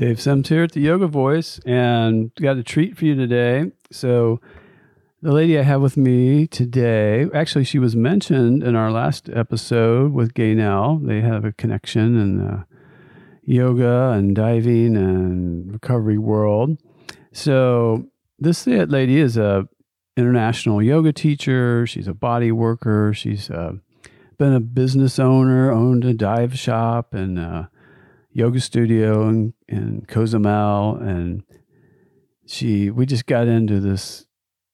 Dave Sims here at the Yoga Voice, and got a treat for you today. So, the lady I have with me today, actually, she was mentioned in our last episode with Gaynell. They have a connection in yoga and diving and recovery world. So, this lady is a international yoga teacher. She's a body worker. She's uh, been a business owner, owned a dive shop, and uh, yoga studio in, in Cozumel, and she we just got into this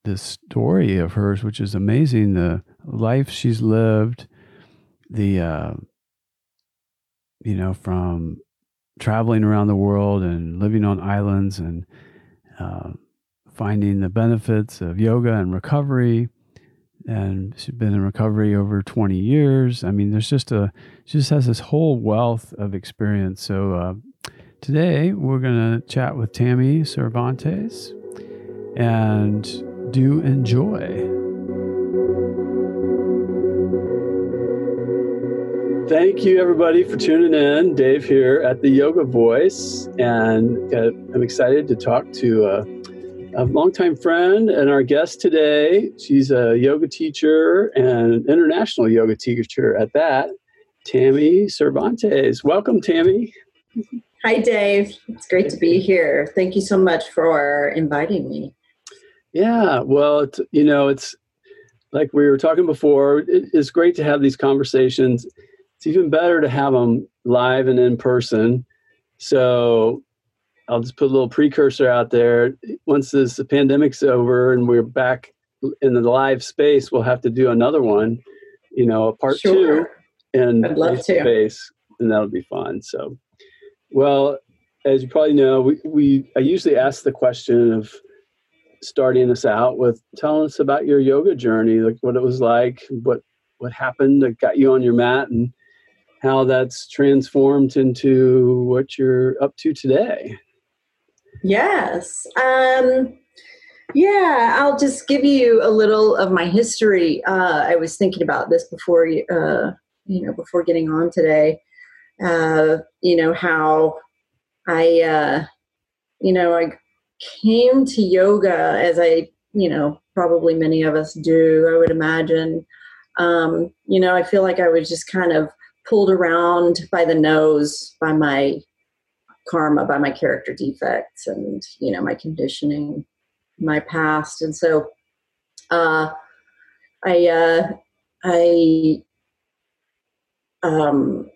this story of hers, which is amazing. The life she's lived, the uh, you know from traveling around the world and living on islands and uh, finding the benefits of yoga and recovery and she's been in recovery over 20 years. I mean, there's just a, she just has this whole wealth of experience. So uh, today we're going to chat with Tammy Cervantes and do enjoy. Thank you, everybody, for tuning in. Dave here at the Yoga Voice, and uh, I'm excited to talk to uh, a longtime friend and our guest today. She's a yoga teacher and international yoga teacher at that, Tammy Cervantes. Welcome, Tammy. Hi, Dave. It's great to be here. Thank you so much for inviting me. Yeah, well, it's, you know, it's like we were talking before, it's great to have these conversations. It's even better to have them live and in person. So I'll just put a little precursor out there. Once this the pandemic's over and we're back in the live space, we'll have to do another one, you know, a part sure. two and I'd love to. space, and that'll be fun. So, well, as you probably know, we, we I usually ask the question of starting us out with telling us about your yoga journey, like what it was like, what what happened that got you on your mat, and how that's transformed into what you're up to today. Yes. Um, yeah, I'll just give you a little of my history. Uh, I was thinking about this before, uh, you know, before getting on today. Uh, you know how I, uh, you know, I came to yoga as I, you know, probably many of us do. I would imagine. Um, you know, I feel like I was just kind of pulled around by the nose by my karma by my character defects and you know my conditioning my past. And so uh i uh i um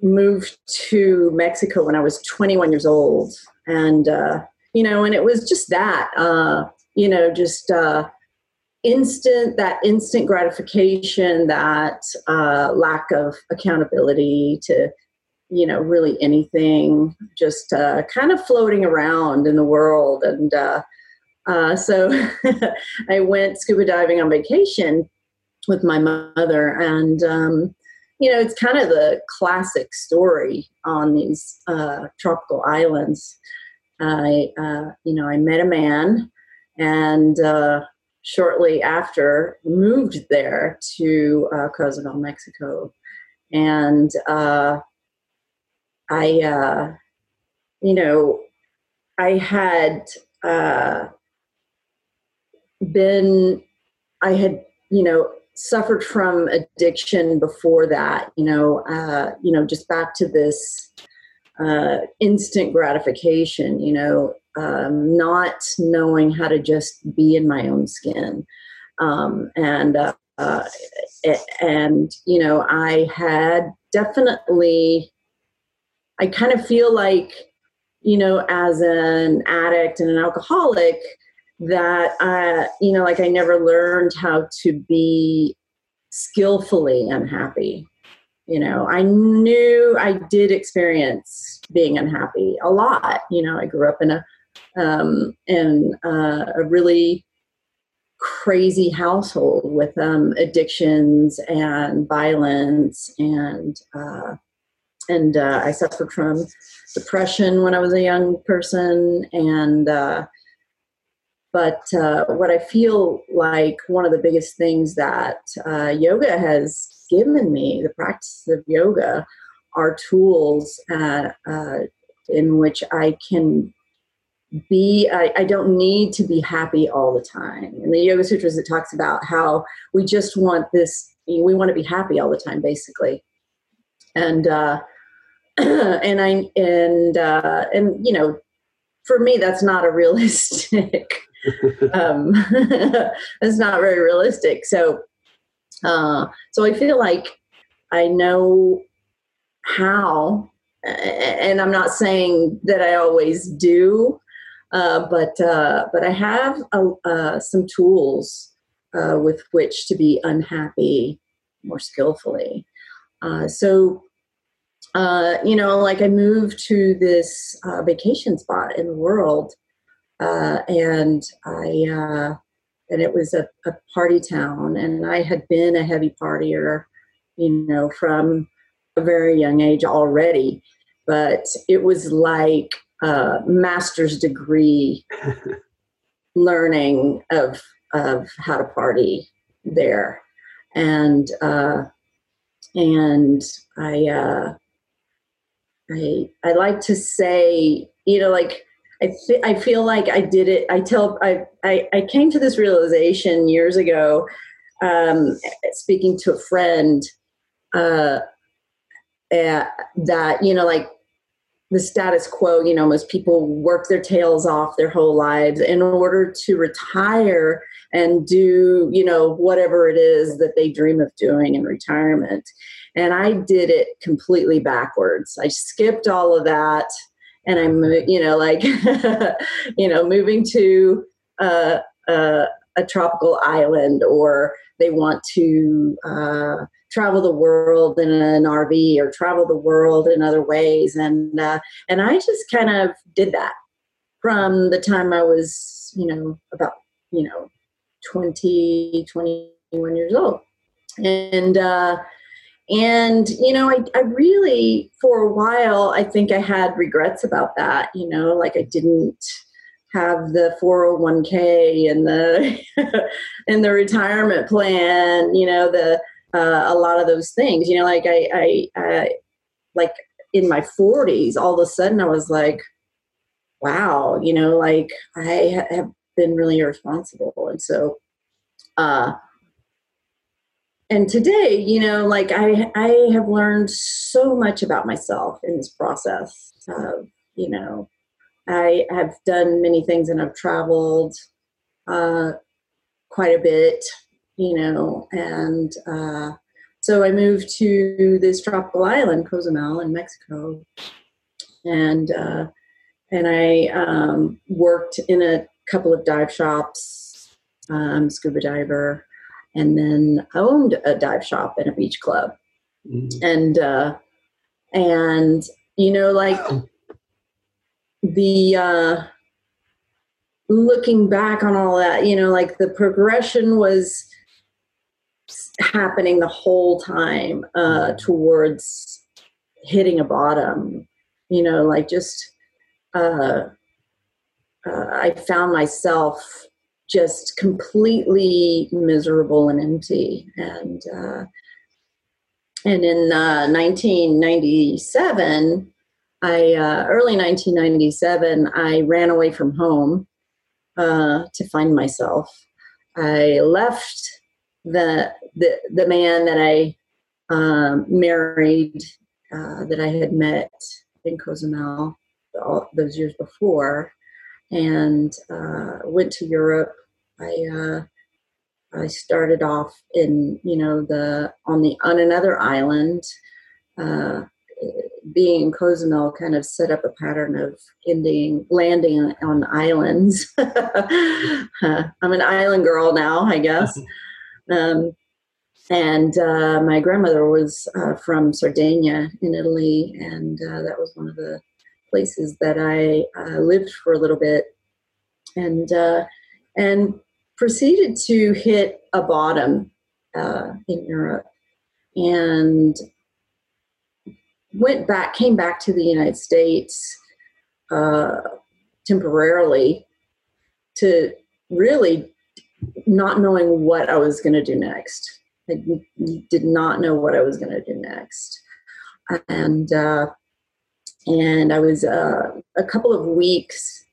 moved to mexico when i was 21 years old. And uh you know and it was just that uh you know just uh instant that instant gratification that uh lack of accountability to you know, really anything, just uh, kind of floating around in the world. And uh, uh, so I went scuba diving on vacation with my mother. And, um, you know, it's kind of the classic story on these uh, tropical islands. I, uh, you know, I met a man and uh, shortly after moved there to uh, Cozumel, Mexico. And I, uh, you know, I had uh, been, I had, you know, suffered from addiction before that. You know, uh, you know, just back to this uh, instant gratification. You know, um, not knowing how to just be in my own skin, um, and uh, uh, and you know, I had definitely I kind of feel like, you know, as an addict and an alcoholic, that uh, you know, like I never learned how to be skillfully unhappy. you know, I knew I did experience being unhappy a lot. You know, I grew up in a um, in uh, a really crazy household with um, addictions and violence and uh, and uh, I suffered from depression when I was a young person and uh, but uh, what I feel like one of the biggest things that uh, yoga has given me, the practice of yoga, are tools uh, uh, in which I can be, I, I, don't need to be happy all the time. In the Yoga Sutras, it talks about how we just want this, we want to be happy all the time, basically. And, uh, and I, and, uh, and, you know, for me, that's not a realistic um, it's not very realistic. So, uh, so I feel like I know how, and I'm not saying that I always do, uh, but uh, but I have uh, some tools uh, with which to be unhappy more skillfully. Uh, so uh, you know, like I moved to this uh, vacation spot in the world uh, and I uh, and it was a, a, party town, and I had been a heavy partier, you know, from a very young age already. But it was like a master's degree learning of of how to party there, and uh, and I. I, I like to say, you know, like I, th- I feel like I did it. I tell I, I, I came to this realization years ago, um, speaking to a friend, uh, uh, that you know, like the status quo. You know, most people work their tails off their whole lives in order to retire and do you know whatever it is that they dream of doing in retirement. And I did it completely backwards. I skipped all of that and I'm, you know, like, you know, moving to uh, uh, a tropical island or they want to uh, travel the world in an RV or travel the world in other ways. And, uh, and I just kind of did that from the time I was, you know, about, you know, 20, 21 years old. And, uh, and you know I, I really for a while i think i had regrets about that you know like i didn't have the 401k and the and the retirement plan you know the uh, a lot of those things you know like I, I i like in my 40s all of a sudden i was like wow you know like i have been really irresponsible. And so uh and today you know like i i have learned so much about myself in this process of you know i have done many things and i've traveled uh, quite a bit you know and uh, so i moved to this tropical island cozumel in mexico. And uh, and i um, worked in a couple of dive shops um, scuba diver and then I owned a dive shop and a beach club. Mm-hmm. And uh, and you know, like the uh, looking back on all that, you know, like the progression was happening the whole time uh, mm-hmm. towards hitting a bottom. You know, like just uh, uh, I found myself just completely miserable and empty. And uh, and in uh, 1997, I uh, early 1997, I ran away from home uh, to find myself. I left the the, the man that I um, married, uh, that I had met in Cozumel all those years before, and uh, went to Europe. I uh, I started off in you know the on the on another island. Uh, being in Cozumel kind of set up a pattern of ending landing on, on islands. I'm an island girl now, I guess. Um, and uh, my grandmother was uh, from Sardinia in Italy, and uh, that was one of the places that I uh, lived for a little bit, and uh, and proceeded to hit a bottom uh, in Europe, and went back, came back to the United States temporarily to really not knowing what I was going to do next I did not know what I was going to do next, and uh, and I was uh, a couple of weeks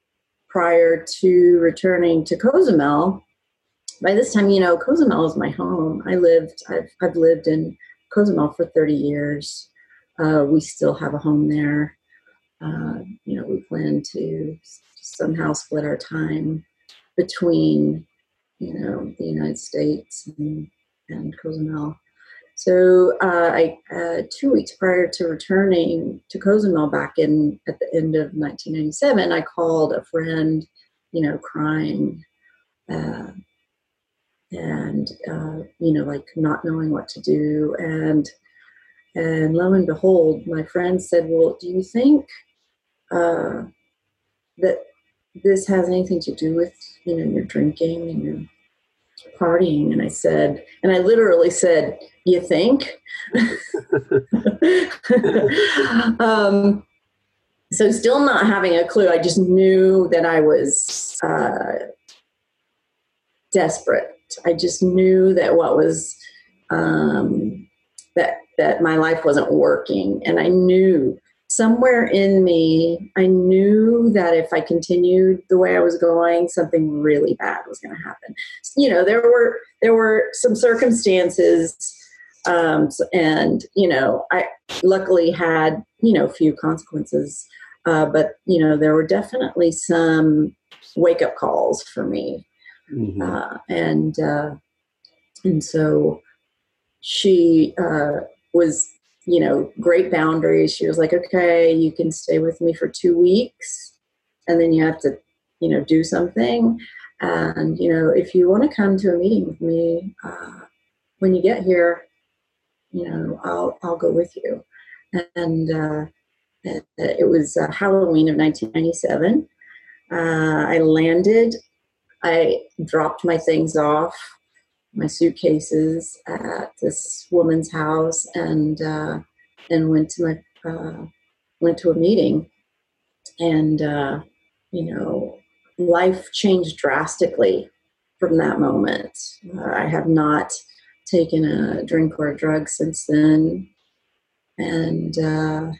prior to returning to Cozumel. By this time, you know, Cozumel is my home. I lived, I've, I've lived in Cozumel for 30 years. Uh, we still have a home there. Uh, you know, we plan to somehow split our time between, you know, the United States and and Cozumel. So uh, I, uh, two weeks prior to returning to Cozumel back in at the end of 1997, I called a friend, you know, crying, uh, and uh, you know, like not knowing what to do. And and lo and behold, my friend said, "Well, do you think uh, that this has anything to do with you know your drinking and your partying? And i said and i literally said you think? Um, so still not having a clue. I just knew that i was uh, desperate i just knew that what was um, that that my life wasn't working and i knew somewhere in me, I knew that if I continued the way I was going, something really bad was going to happen. You know, there were there were some circumstances, um, and you know, I luckily had you know few consequences, uh, but you know, there were definitely some wake up calls for me, mm-hmm. uh, and uh, and so she uh, was you know, great boundaries. She was like, okay, you can stay with me for two weeks and then you have to, you know, do something. And, you know, if you want to come to a meeting with me, uh, when you get here, you know, I'll, I'll go with you. And uh, it was uh, Halloween of 1997. Uh, I landed, I dropped my things off my suitcases at this woman's house and uh, and went to my uh, went to a meeting. And uh, you know life changed drastically from that moment. Uh, i have not taken a drink or a drug since then. And uh,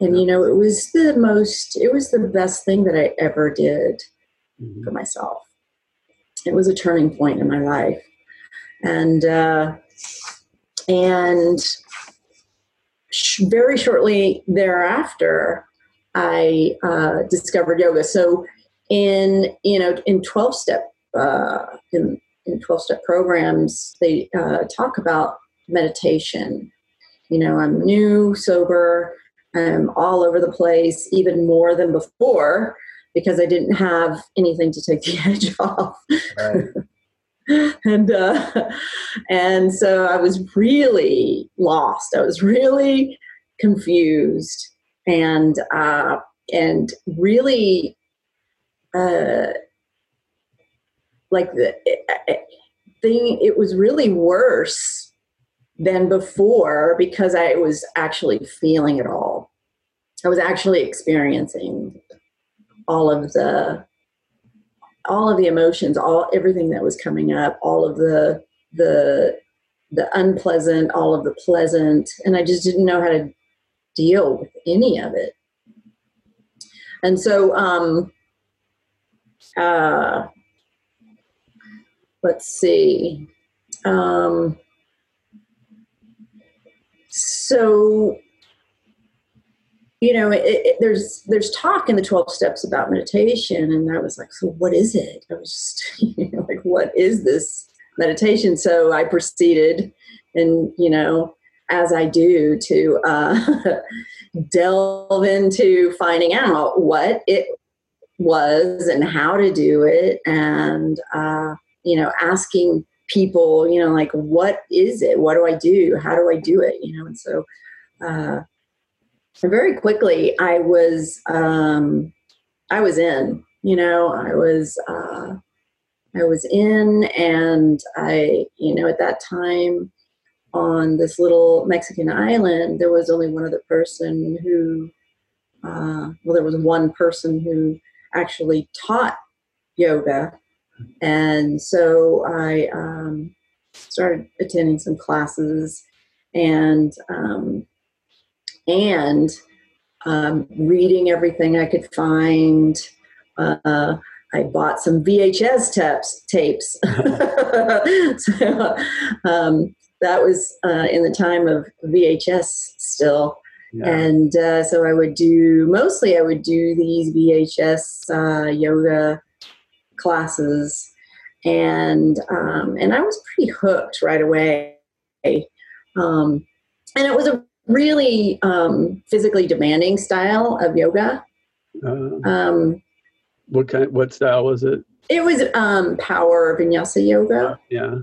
and you know it was the most it was the best thing that i ever did mm-hmm. for myself it was a turning point in my life and uh, and sh- very shortly thereafter, I uh, discovered yoga. So in you know in twelve step uh, in in twelve step programs, they uh, talk about meditation. You know, I'm new, sober, I'm all over the place, even more than before because I didn't have anything to take the edge off. Right. and uh, and so I was really lost. I was really confused and uh, and really uh, like the thing. It was really worse than before because I was actually feeling it all. I was actually experiencing all of the all of the emotions, all everything that was coming up, all of the the the unpleasant, all of the pleasant, and I just didn't know how to deal with any of it. And so, um, uh, let's see. Um, so you know it, it, there's there's talk in the 12 steps about meditation and i was like so what is it i was just like what is this meditation so i proceeded and you know as i do to uh, delve into finding out what it was and how to do it and uh, you know asking people, you know, like, what is it? What do I do? How do I do it? You know, and so uh, very quickly I was, um, I was in, you know, I was, uh, I was in and I, you know, at that time on this little Mexican island, there was only one other person who, uh, well, there was one person who actually taught yoga. And so I um, started attending some classes and, um, and um, reading everything I could find. Uh, I bought some VHS tapes. tapes. so, um, that was uh, in the time of VHS still. Yeah. And uh, so I would do mostly I would do these VHS uh, yoga classes, and um, and I was pretty hooked right away. Um, and it was a really um, physically demanding style of yoga. Uh, um, what kind? What style was it? It was um, power vinyasa yoga. Yeah.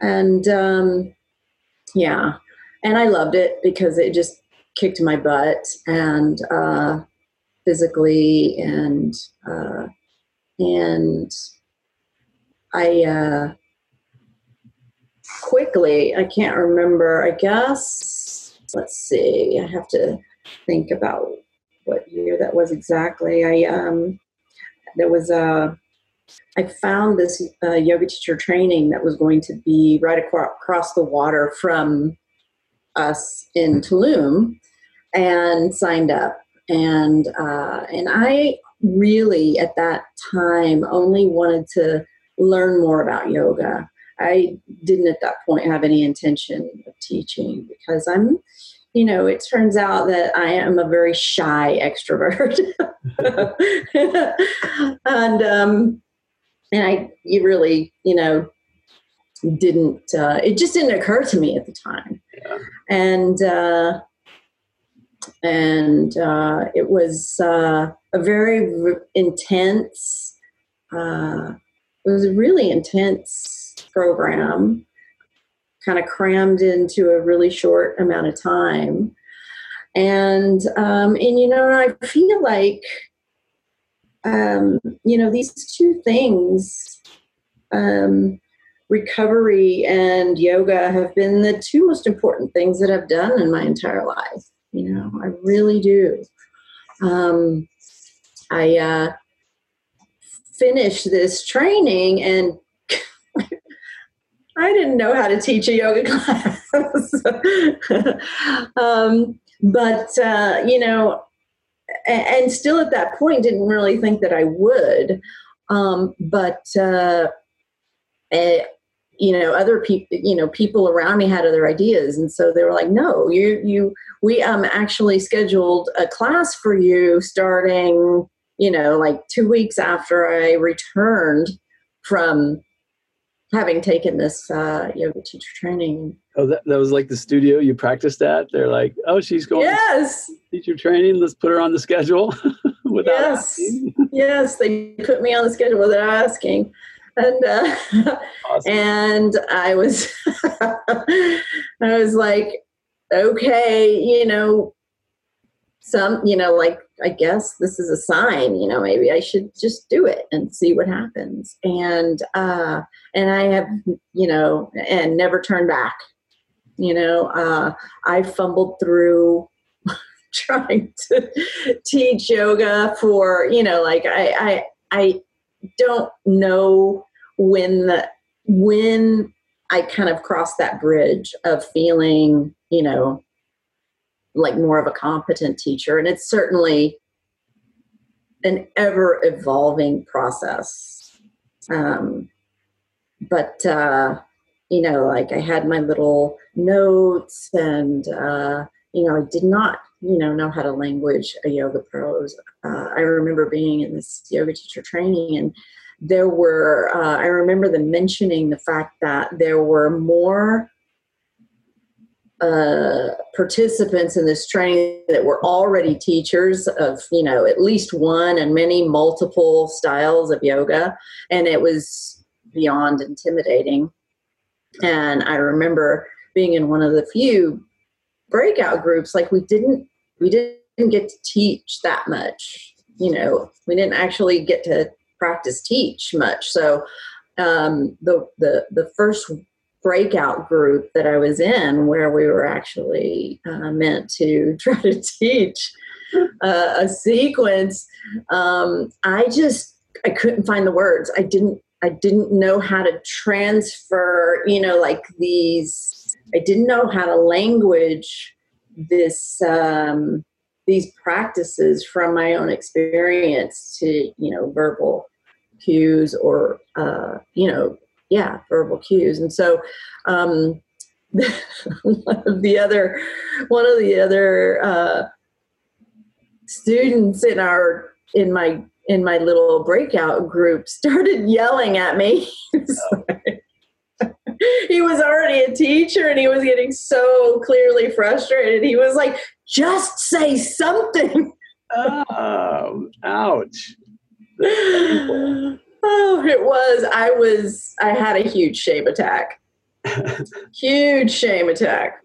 And um, yeah, and I loved it because it just kicked my butt and uh, physically and uh, and I uh, quickly I can't remember. I guess let's see. I have to think about what year that was exactly. I um, there was a I found this uh, yoga teacher training that was going to be right across the water from us in Tulum, and signed up. And uh, and I really at that time only wanted to learn more about yoga. I didn't at that point have any intention of teaching because I'm you know, it turns out that I am a very shy extrovert. and um, and I you really, you know, didn't uh, it just didn't occur to me at the time. Yeah. And uh, and uh, it was uh, a very intense uh, it was a really intense program kind of crammed into a really short amount of time. And um, and you know, I feel like um, you know these two things, um, recovery and yoga, have been the two most important things that I've done in my entire life. You know, I really do. Um, I uh, finished this training and I didn't know how to teach a yoga class. um, but, uh, you know, and, still at that point didn't really think that I would. Um, but, uh, eh, you know, other people, you know, people around me had other ideas. And so they were like, no, you, you, we um, actually scheduled a class for you starting, you know, like two weeks after I returned from having taken this uh, yoga teacher training. Oh, that, that was like the studio you practiced at. They're like, oh, she's going. Yes. Teacher training. Let's put her on the schedule. without yes. Asking. yes, they put me on the schedule without asking, and uh, awesome. and I was, I was like, okay, you know, some, you know, like I guess this is a sign, you know, maybe I should just do it and see what happens. And uh and I have, you know, and never turn back. You know, uh I fumbled through trying to teach yoga for, you know, like I I I don't know when the when I kind of crossed that bridge of feeling, you know, like more of a competent teacher. And it's certainly an ever evolving process. Um, but, uh, you know, like I had my little notes and, uh, you know, I did not, you know, know how to language a yoga pose. Uh, I remember being in this yoga teacher training and there were, uh, I remember them mentioning the fact that there were more uh, participants in this training that were already teachers of you know at least one and many multiple styles of yoga and it was beyond intimidating And I remember being in one of the few breakout groups, like we didn't we didn't get to teach that much. You know, we didn't actually get to practice teach much. So um, the the the first breakout group that I was in, where we were actually uh, meant to try to teach uh, a sequence, um, I just I couldn't find the words. I didn't I didn't know how to transfer, you know, like these. I didn't know how to language this um, these practices from my own experience to you know verbal cues or uh, you know yeah verbal cues. And so um, one of the other one of the other uh, students in our in my in my little breakout group started yelling at me. He was already a teacher and he was getting so clearly frustrated. He was like just say something. Oh ouch oh, it was. I was. I had a huge shame attack. huge shame attack.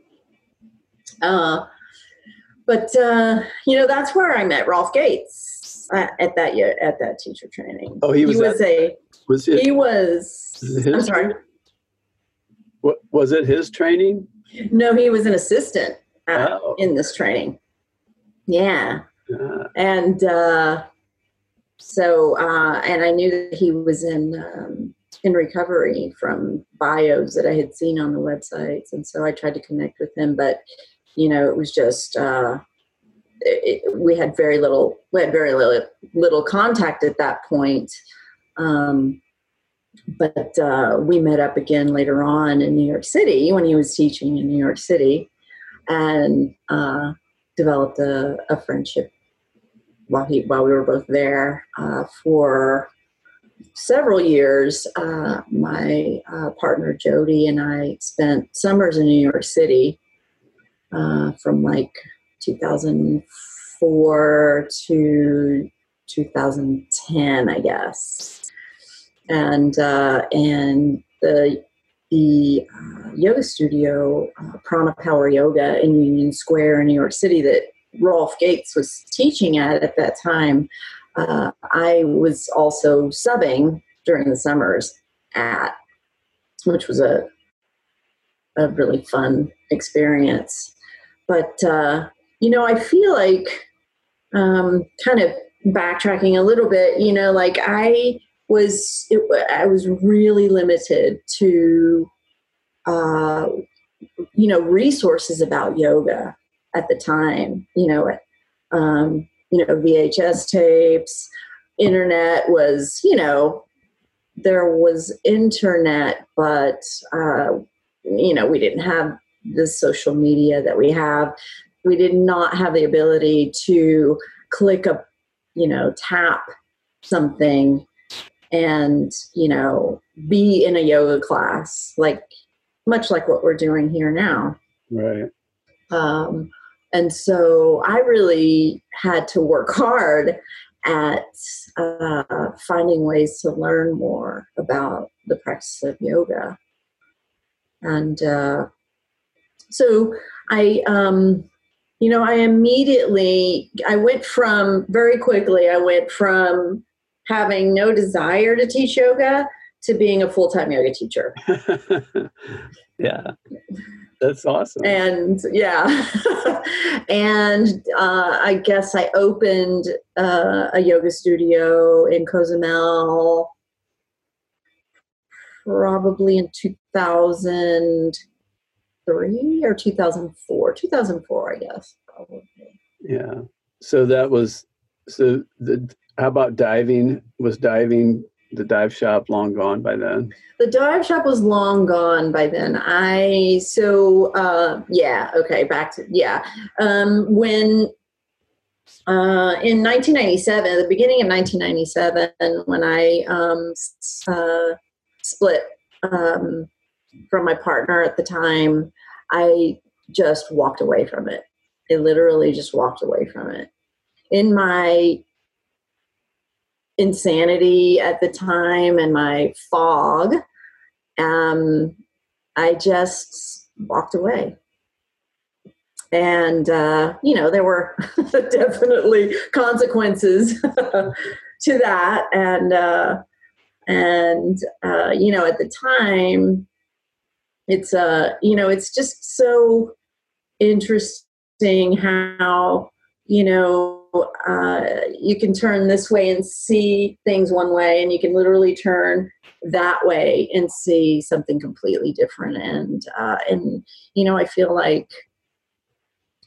Uh, but uh, you know that's where I met Rolf Gates uh, at that year at that teacher training. Oh, he was, he was a. Was it, he was. his I'm sorry. What was it? His training? No, he was an assistant uh, Oh. in this training. Yeah, and uh, so uh, and I knew that he was in um, in recovery from bios that I had seen on the websites, and so I tried to connect with him, but you know it was just uh, it, we had very little we had very little little contact at that point. Um, but uh, we met up again later on in New York City when he was teaching in New York City, and uh, developed a, a friendship while he while we were both there uh, for several years. Uh, my uh, partner Jody and I spent summers in New York City uh, from like 2004 to 2010, I guess, and uh, and the the uh, yoga studio, Prana Power Yoga in Union Square in New York City, that Rolf Gates was teaching at at that time. Uh, I was also subbing during the summers at, which was a a really fun experience. But uh, you know, I feel like um, kind of backtracking a little bit. You know, like I was it, I was really limited to uh, you know resources about yoga at the time. You know, um, you know VHS tapes, internet was you know there was internet, but uh, you know we didn't have the social media that we have. We did not have the ability to click a you know tap something and you know be in a yoga class like much like what we're doing here now right. um, and so i really had to work hard at uh, finding ways to learn more about the practice of yoga and uh, so i um, you know i immediately i went from very quickly i went from having no desire to teach yoga to being a full-time yoga teacher yeah. That's awesome. and yeah and uh, i guess i opened uh, a yoga studio in cozumel probably in 2003 or 2004 2004 i guess probably yeah. So that was so the how about diving? Was diving the dive shop long gone by then? the dive shop was long gone by then. I so uh yeah okay back to yeah. Um when uh in 1997 at the beginning of 1997 when i um uh split um from my partner at the time i just walked away from it. I literally just walked away from it. In my insanity at the time and my fog um, I just walked away. And, uh, you know, there were definitely consequences to that. And, uh, and, uh, you know, at the time, it's, uh, you know, it's just so interesting how, you know, uh, you can turn this way and see things one way, and you can literally turn that way and see something completely different. And uh, and you know, I feel like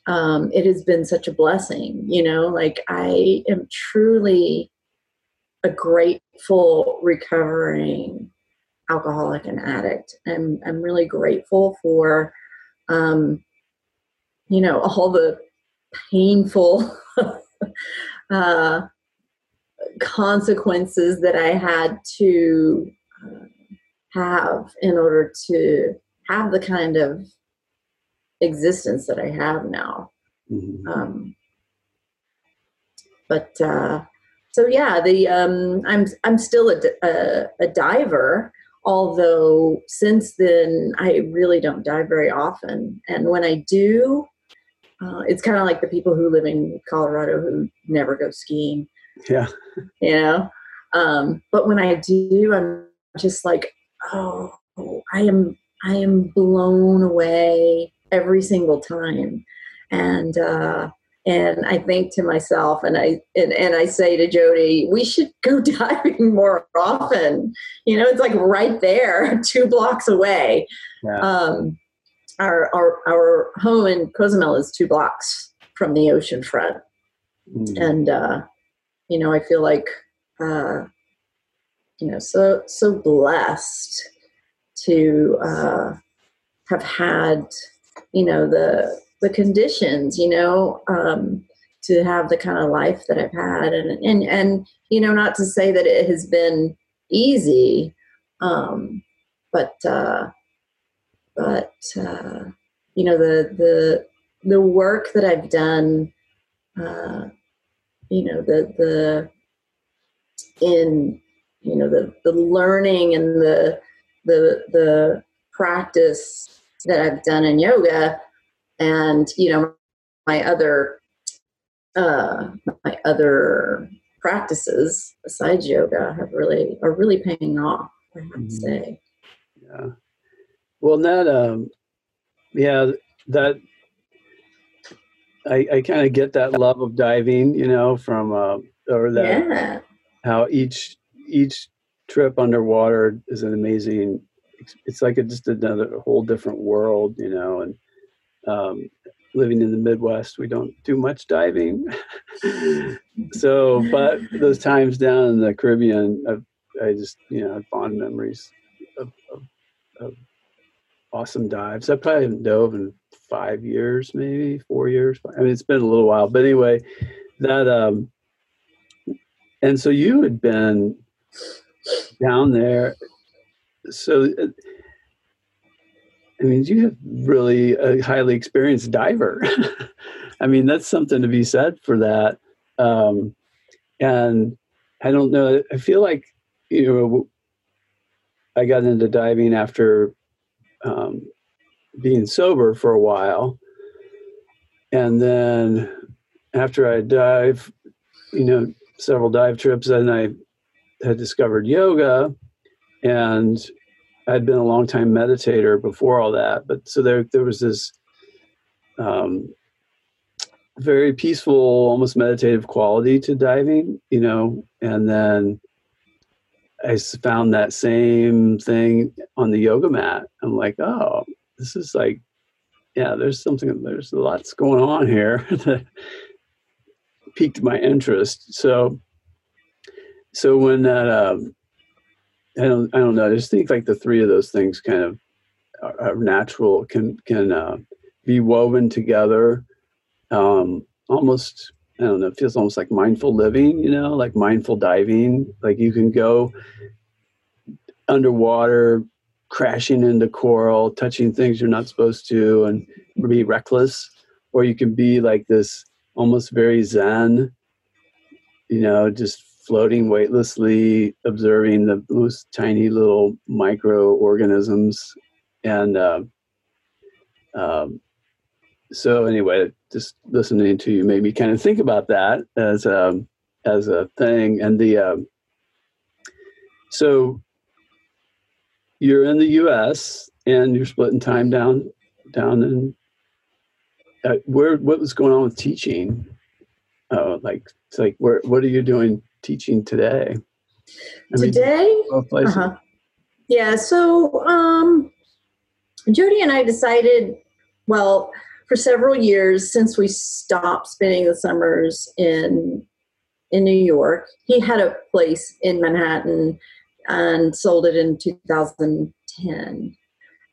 um, it has been such a blessing. You know, like I am truly a grateful recovering alcoholic and addict. I'm I'm really grateful for um, you know all the painful uh, consequences that I had to uh, have in order to have the kind of existence that I have now. Mm-hmm. Um, but uh, so yeah, the um, I'm I'm still a, a, a, diver, although since then I really don't dive very often, and when I do, uh, it's kind of like the people who live in Colorado who never go skiing. Yeah. You know? Um, but when I do, I'm just like, oh, I am, I am blown away every single time. And, uh, and I think to myself, and I and, and I say to Jody, we should go diving more often. You know, it's like right there, two blocks away. Yeah. Um, our, our, our home in Cozumel is two blocks from the ocean front. Mm. And, uh, you know, I feel like, uh, you know, so, so blessed to uh, have had, you know, the, the conditions, you know, um, to have the kind of life that I've had. And, and, and, you know, not to say that it has been easy, um, but, uh, but uh, you know the the the work that I've done, uh, you know the the in you know the the learning and the the the practice that I've done in yoga, and you know my other uh, my other practices besides yoga have really are really paying off. I have mm-hmm. to say. Yeah. Well, that um, yeah, that I, I kind of get that love of diving, you know, from uh, or that yeah. how each each trip underwater is an amazing. It's like a, just another whole different world, you know, and um, living in the Midwest, we don't do much diving. so, but those times down in the Caribbean, I, I just you know fond memories of, of, of awesome dives. I probably haven't dove in five years, maybe four years. I mean, it's been a little while, but anyway, that um, and so you had been down there. So, uh, I mean, you have really a highly experienced diver. I mean, that's something to be said for that. Um, and I don't know. I feel like you know, I got into diving after um, being sober for a while. And then after I dive, you know, several dive trips, then I had discovered yoga and I'd been a long time meditator before all that. But so there, there was this um, very peaceful, almost meditative quality to diving, you know, and then I found that same thing on the yoga mat. I'm like, oh, this is like, yeah, there's something, there's lots going on here that piqued my interest. So, so when that, um, I don't, I don't know. I just think like the three of those things kind of are, are natural, can can uh, be woven together, um, almost I don't know, it feels almost like mindful living, you know, like mindful diving. Like you can go underwater, crashing into coral, touching things you're not supposed to, and be reckless. Or you can be like this almost very zen, you know, just floating weightlessly, observing the most tiny little microorganisms and uh, um, so anyway, just listening to you made me kind of think about that as a um, as a thing, and the um, so you're in the U.S. and you're splitting time down down in uh, where what was going on with teaching? Uh, like it's like where what are you doing teaching today? I today, mean, uh-huh. yeah. So um, Jody and I decided, well, for several years since we stopped spending the summers in in New York. He had a place in Manhattan and sold it in 2010.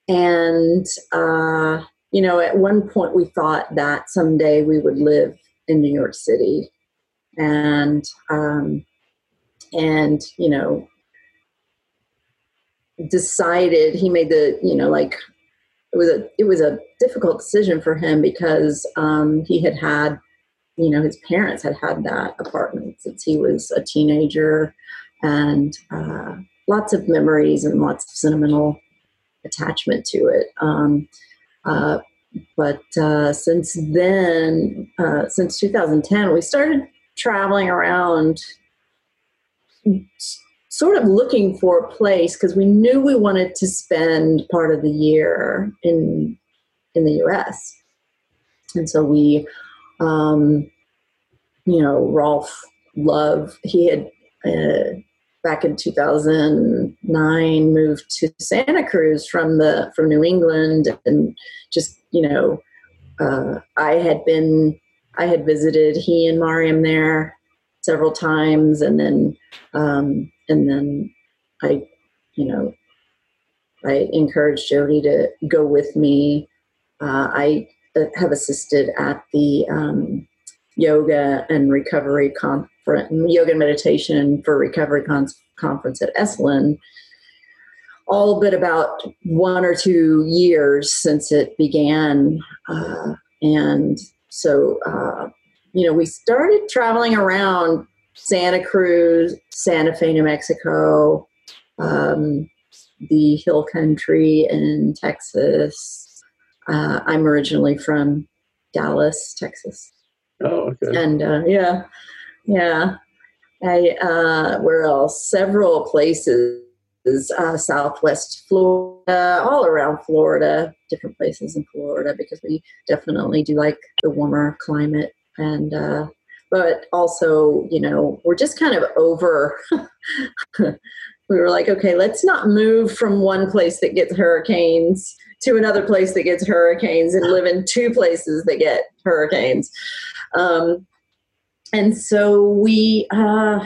And uh, you know, at one point we thought that someday we would live in New York City, and um, and you know, decided he made the you know like it was a it was a difficult decision for him because um, he had had you know his parents had had that apartment since he was a teenager. And uh, lots of memories and lots of sentimental attachment to it. Um, uh, but uh, since then uh, since 2010 we started traveling around sort of looking for a place because we knew we wanted to spend part of the year in in the U.S. And so we, um, you know, Rolf Love, he had uh, back in 2009 moved to Santa Cruz from the from New England, and just you know, uh, I had been I had visited he and Mariam there several times, and then um, and then I, you know, I encouraged Jody to go with me. Uh, I uh, have assisted at the um, yoga and recovery conference, yoga and meditation for recovery con- conference at Esalen. All but about one or two years since it began, uh, and so uh, you know we started traveling around Santa Cruz, Santa Fe, New Mexico, um, the hill country in Texas. Uh, I'm originally from Dallas, Texas. Oh, okay. And uh, yeah, yeah. I uh, where else? Several places, uh, Southwest Florida, all around Florida, different places in Florida because we definitely do like the warmer climate and uh, but also, you know, we're just kind of over. we were like, okay, let's not move from one place that gets hurricanes to another place that gets hurricanes and live in two places that get hurricanes. Um, and so we, uh,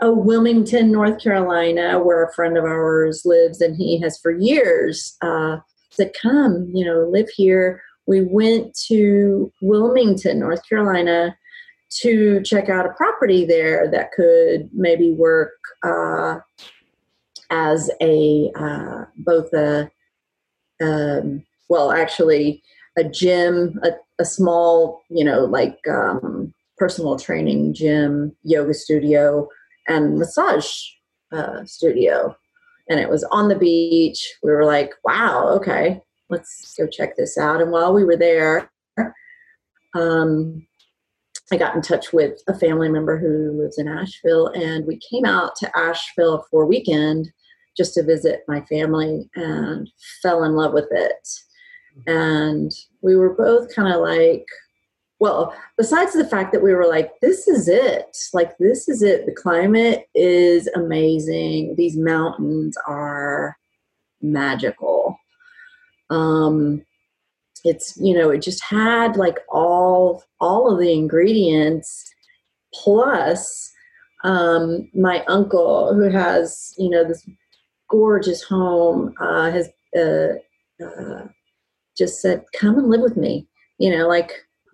oh, Wilmington, North Carolina, where a friend of ours lives, and he has for years uh, said, come, you know, live here we went to Wilmington, North Carolina, to check out a property there that could maybe work uh, as a uh, both a um, well, actually a gym, a, a small, you know, like um, personal training gym, yoga studio, and massage uh, studio. And it was on the beach. We were like, wow, okay let's go check this out. And while we were there, um, I got in touch with a family member who lives in Asheville, and we came out to Asheville for a weekend just to visit my family and fell in love with it. And we were both kind of like, well, besides the fact that we were like, this is it. Like, this is it. The climate is amazing. These mountains are magical um it's you know it just had like all all of the ingredients plus um my uncle who has you know this gorgeous home uh has uh, uh just said come and live with me you know like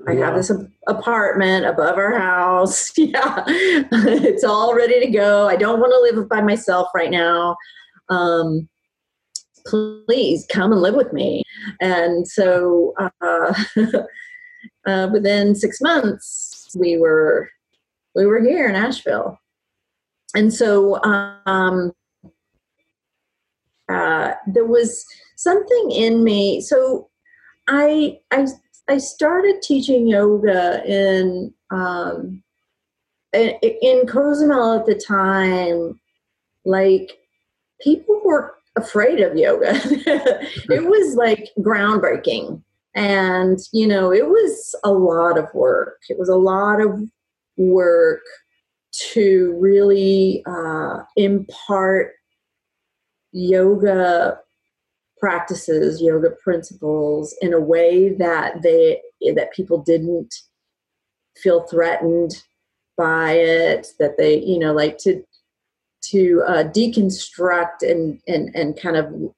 I have this apartment above our house. yeah, it's all ready to go. I don't want to live by myself right now. Um, please come and live with me. And so uh, uh, within six months, we were we were here in Asheville. And so um, uh, there was something in me. So I I I started teaching yoga in um, in Cozumel at the time. Like people were afraid of yoga. it was like groundbreaking. And, you know, it was a lot of work. It was a lot of work to really uh, impart yoga practices, yoga principles in a way that they that people didn't feel threatened by it, that they, you know, like to to uh, deconstruct and and and kind of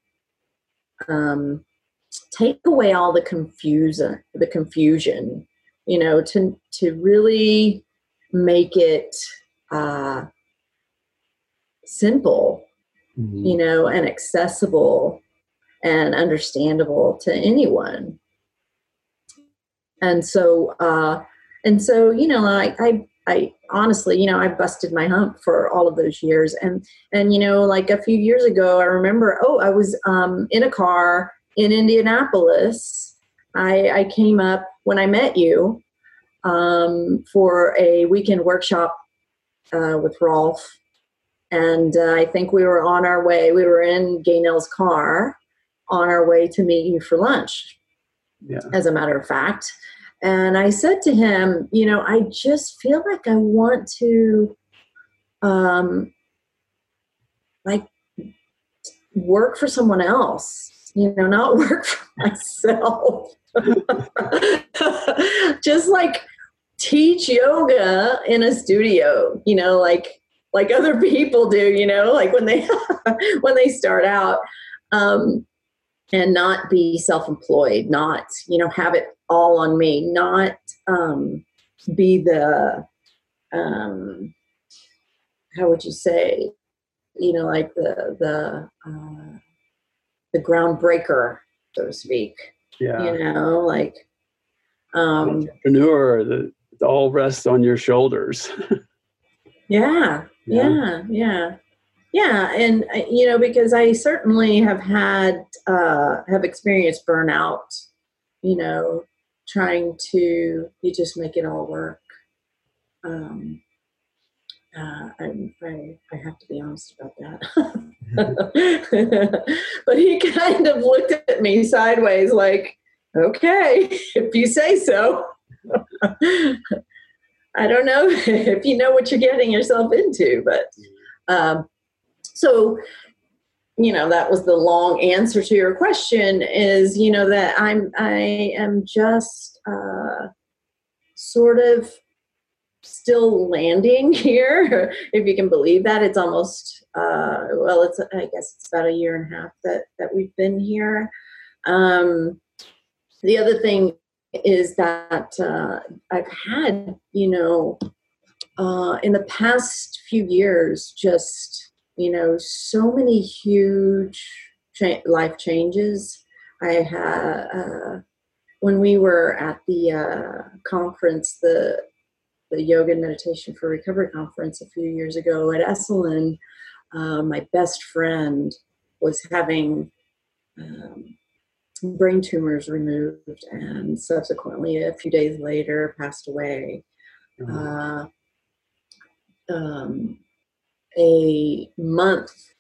um, take away all the confusion, the confusion, you know, to to really make it uh, simple, mm-hmm. you know, and accessible and understandable to anyone. And so, uh, and so, you know, I, I I honestly, you know, I busted my hump for all of those years. And, and, you know, like a few years ago, I remember, oh, I was um, in a car in Indianapolis. I, I came up when I met you um, for a weekend workshop uh, with Rolf. And uh, I think we were on our way, we were in Gaynell's car on our way to meet you for lunch, yeah. as a matter of fact. And I said to him, you know, I just feel like I want to, um, like, work for someone else, you know, not work for myself. just like teach yoga in a studio, you know, like like other people do, you know, like when they when they start out. Um, and not be self-employed not you know have it all on me not um, be the um, how would you say you know like the the uh, the groundbreaker so to speak yeah. you know like um entrepreneur the it all rests on your shoulders. Yeah, yeah. yeah yeah. Yeah and uh, you know because i certainly have had uh have experienced burnout you know trying to you just make it all work um uh, I, I, I have to be honest about that. but he kind of looked at me sideways, like, okay, if you say so. I don't know if you know what you're getting yourself into, but um, so you know that was the long answer to your question is you know that i'm i am just uh, sort of still landing here if you can believe that. It's almost uh, well it's i guess it's about a year and a half that that we've been here. Um, the other thing is that uh, i've had you know uh, in the past few years just you know, so many huge cha- life changes. I had uh, when we were at the uh, conference, the the Yoga and Meditation for Recovery conference a few years ago at Esalen. Uh, my best friend was having um, brain tumors removed, and subsequently, a few days later, passed away. Mm-hmm. Uh, um, a month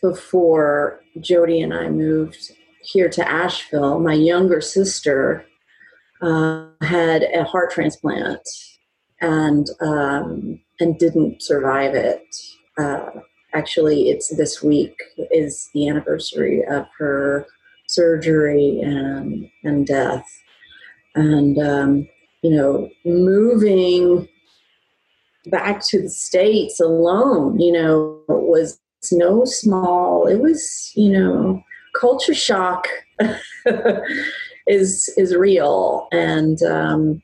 before Jody and I moved here to Asheville, my younger sister uh, had a heart transplant and um, and didn't survive it. Uh, actually, it's this week is the anniversary of her surgery and and death. And um, you know, moving back to the states alone you know was no small it was you know culture shock is is real. And um,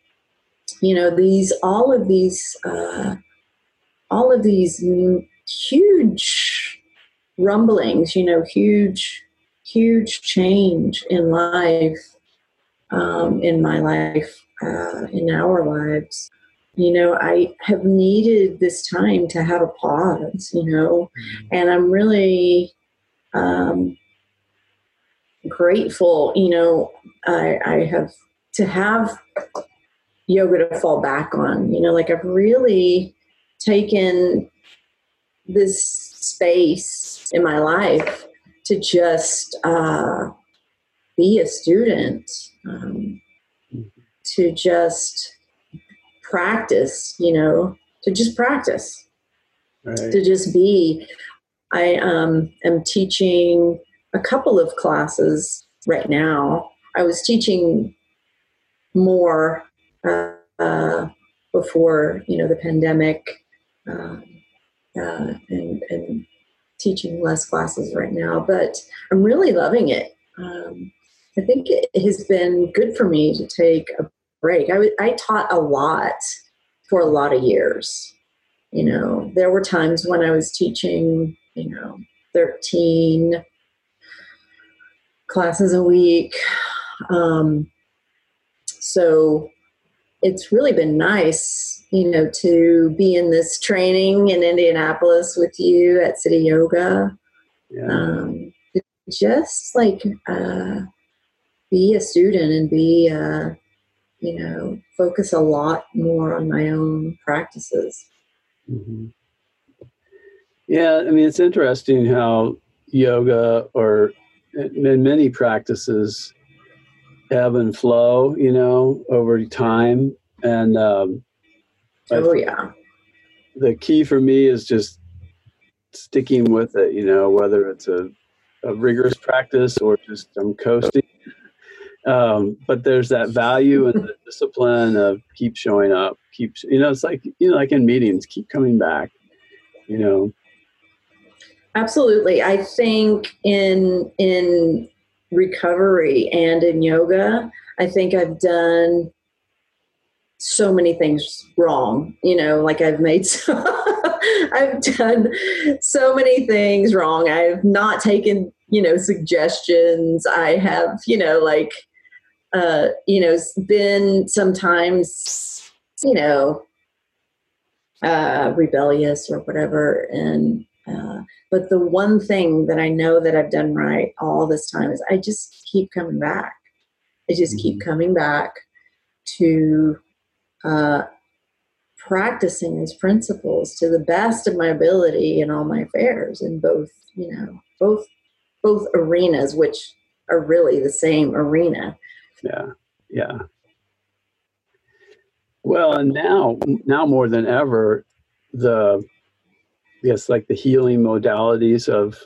you know these all of these uh, all of these huge rumblings you know huge huge change in life um, in my life uh, in our lives you know, I have needed this time to have a pause, you know, mm-hmm. and I'm really, um, grateful, you know, I, I have to have yoga to fall back on. You know, like I've really taken this space in my life to just uh, be a student, um, to just practice, you know, to just practice, right. to just be. I um, am teaching a couple of classes right now. I was teaching more uh, uh, before you know the pandemic, um, uh, and, and teaching less classes right now. But I'm really loving it. Um, I think it has been good for me to take a break. I, w- I taught a lot for a lot of years. You know, there were times when I was teaching, you know, 13 classes a week. Um, so it's really been nice, you know, to be in this training in Indianapolis with you at Cityoga. Yeah. Um, just like uh, be a student and be, uh, you know, focus a lot more on my own practices. Mm-hmm. Yeah, I mean, it's interesting how yoga or in many practices ebb and flow, you know, over time. And um, oh, yeah. The key for me is just sticking with it, you know, whether it's a, a rigorous practice or just I'm coasting. Um, but there's that value and the discipline of keep showing up, keep, you know, it's like, you know, like in meetings, keep coming back, you know. Absolutely. I think in, in recovery and in yoga, I think I've done so many things wrong. You know, like I've made so, I've done so many things wrong. I've not taken, you know, suggestions. I have, you know, like uh, you know, been sometimes, you know, uh, rebellious or whatever and uh, but the one thing that I know that I've done right all this time is I just keep coming back. I just mm-hmm. keep coming back to uh, practicing these principles to the best of my ability in all my affairs in both, you know, both both arenas, which are really the same arena. Yeah, yeah. Well, and now, now more than ever, the yes, like the healing modalities of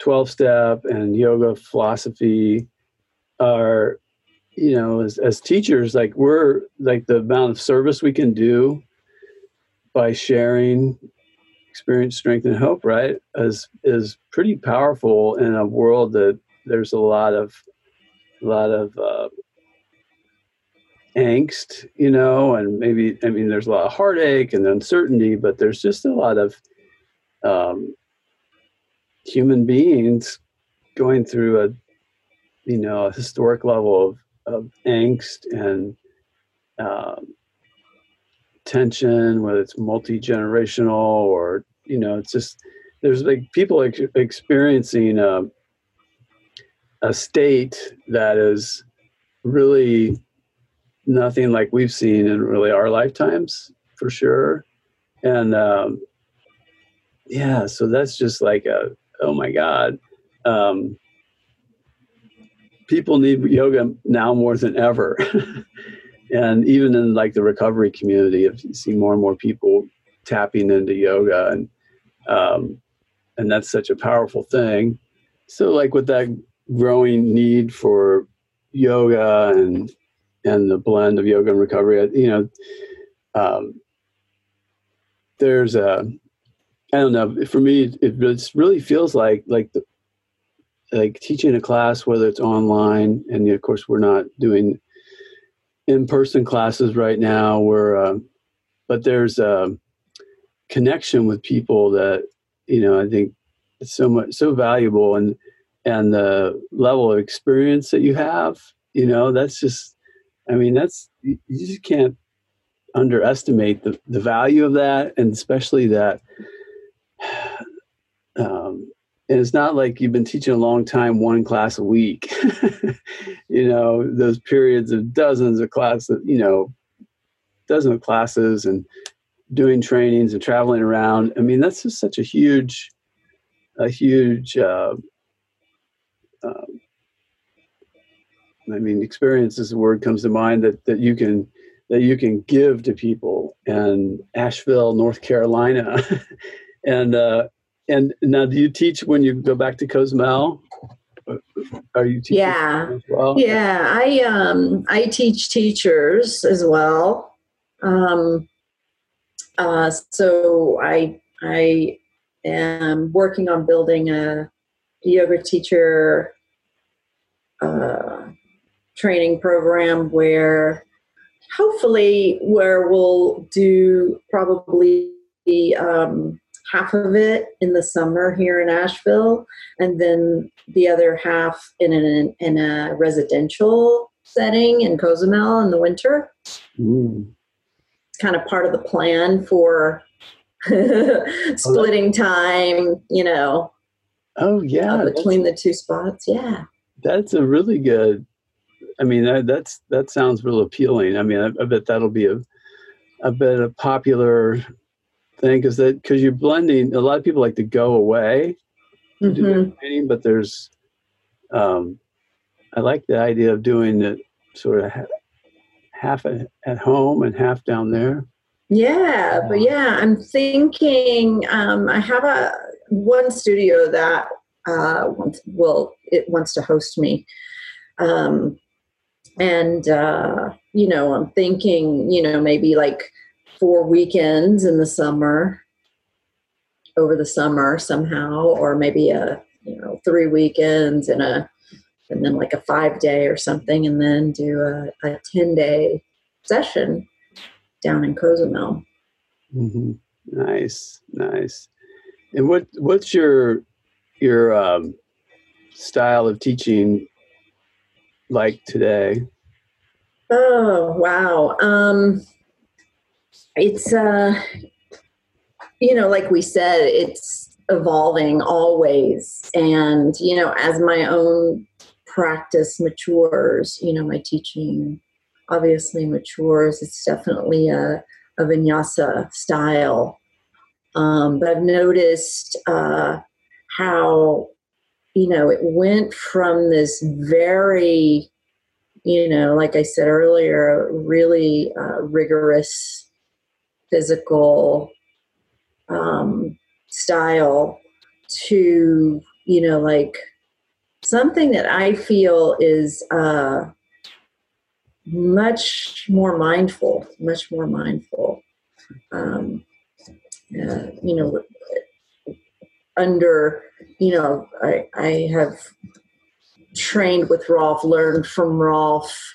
12 step and yoga philosophy are, you know, as, as teachers, like we're like the amount of service we can do by sharing experience, strength, and hope, right, is is pretty powerful in a world that there's a lot of a lot of uh, angst, you know, and maybe I mean there's a lot of heartache and uncertainty, but there's just a lot of um, human beings going through a you know a historic level of, of angst and um, tension whether it's multi-generational or you know it's just there's like people ex- experiencing a, a state that is really nothing like we've seen in really our lifetimes for sure and um, yeah, so that's just like a oh my god. Um, people need yoga now more than ever. and even in like the recovery community, you see more and more people tapping into yoga and um, and that's such a powerful thing. So like with that growing need for yoga and and the blend of yoga and recovery, you know, um, there's a I don't know. For me, it really feels like like the like teaching a class, whether it's online, and of course we're not doing in-person classes right now. We're, uh, but there's a connection with people that you know I think it's so much so valuable, and and the level of experience that you have, you know, that's just, I mean, that's you just can't underestimate the the value of that, and especially that um, and it's not like you've been teaching a long time, one class a week. you know, those periods of dozens of classes, you know, dozens of classes and doing trainings and traveling around. I mean, that's just such a huge, a huge. Uh, uh, I mean, experience is the word comes to mind that that you can that you can give to people. And Asheville, North Carolina, and uh, and now, do you teach when you go back to Cozumel? Are you teaching? Yeah, well? yeah. I um I teach teachers as well. Um, uh, so I I am working on building a yoga teacher uh, training program where hopefully where we'll do probably um, half of it in the summer here in Asheville, and then the other half in an in a residential setting in Cozumel in the winter. Mm. It's kind of part of the plan for splitting time, you know. Oh yeah, uh, between the two spots, yeah. That's a really good. I mean, that, that's that sounds real appealing. I mean, I, I bet that'll be a, a bit a popular thing because that because you're blending. A lot of people like to go away, mm-hmm. but there's. Um, I like the idea of doing it sort of half at home and half down there. Yeah, but yeah, I'm thinking. Um, I have a one studio that uh, well, it wants to host me, um, and uh, you know, I'm thinking, you know, maybe like four weekends in the summer over the summer somehow or maybe a you know three weekends and a and then like a five day or something and then do a, a 10 day session down in cozumel mm-hmm. nice nice and what what's your your um, style of teaching like today? Oh wow. Um it's uh you know like we said it's evolving always. And you know as my own practice matures you know my teaching obviously matures. It's definitely a, a vinyasa style um, but i've noticed uh, how you know it went from this very you know like i said earlier really uh, rigorous physical um, style to you know like something that i feel is uh, much more mindful much more mindful. Um, uh, you know under you know I, I have trained with rolf learned from rolf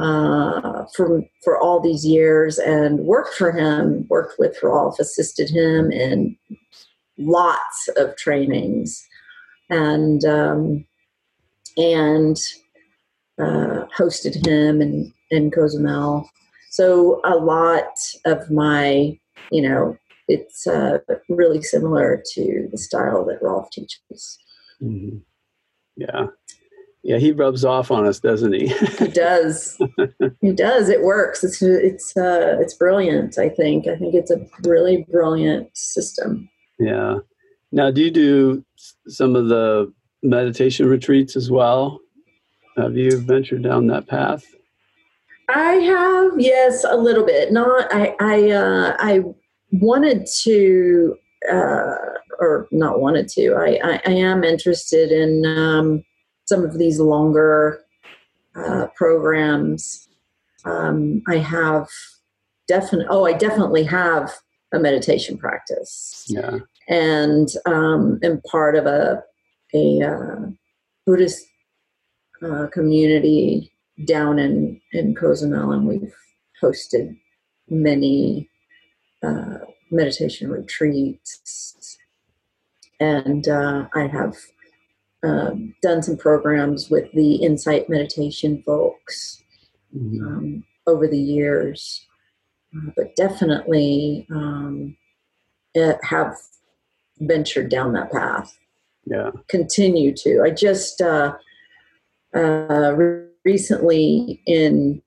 uh, for for all these years and worked for him, worked with Rolf, assisted him in lots of trainings, and um, and uh, hosted him in in Cozumel. So a lot of my, you know, it's uh, really similar to the style that Rolf teaches. Mm-hmm. Yeah, yeah, he rubs off on us, doesn't he? he does. he does. It works. It's it's uh, it's brilliant. I think. I think it's a really brilliant system. Yeah. Now, do you do some of the meditation retreats as well? Have you ventured down that path? I have, yes, a little bit. Not. I. I. Uh, I wanted to, uh, or not wanted to. I. I, I am interested in. Um, some of these longer uh, programs. Um, I have definitely, oh, I definitely have a meditation practice. Yeah. And um, am part of a, a uh, Buddhist uh, community down in, in Cozumel, and we've hosted many uh, meditation retreats. And uh, I have um, done some programs with the Insight Meditation folks mm-hmm. um, over the years, uh, but definitely um, have ventured down that path. yeah continue to. I just uh, uh, recently in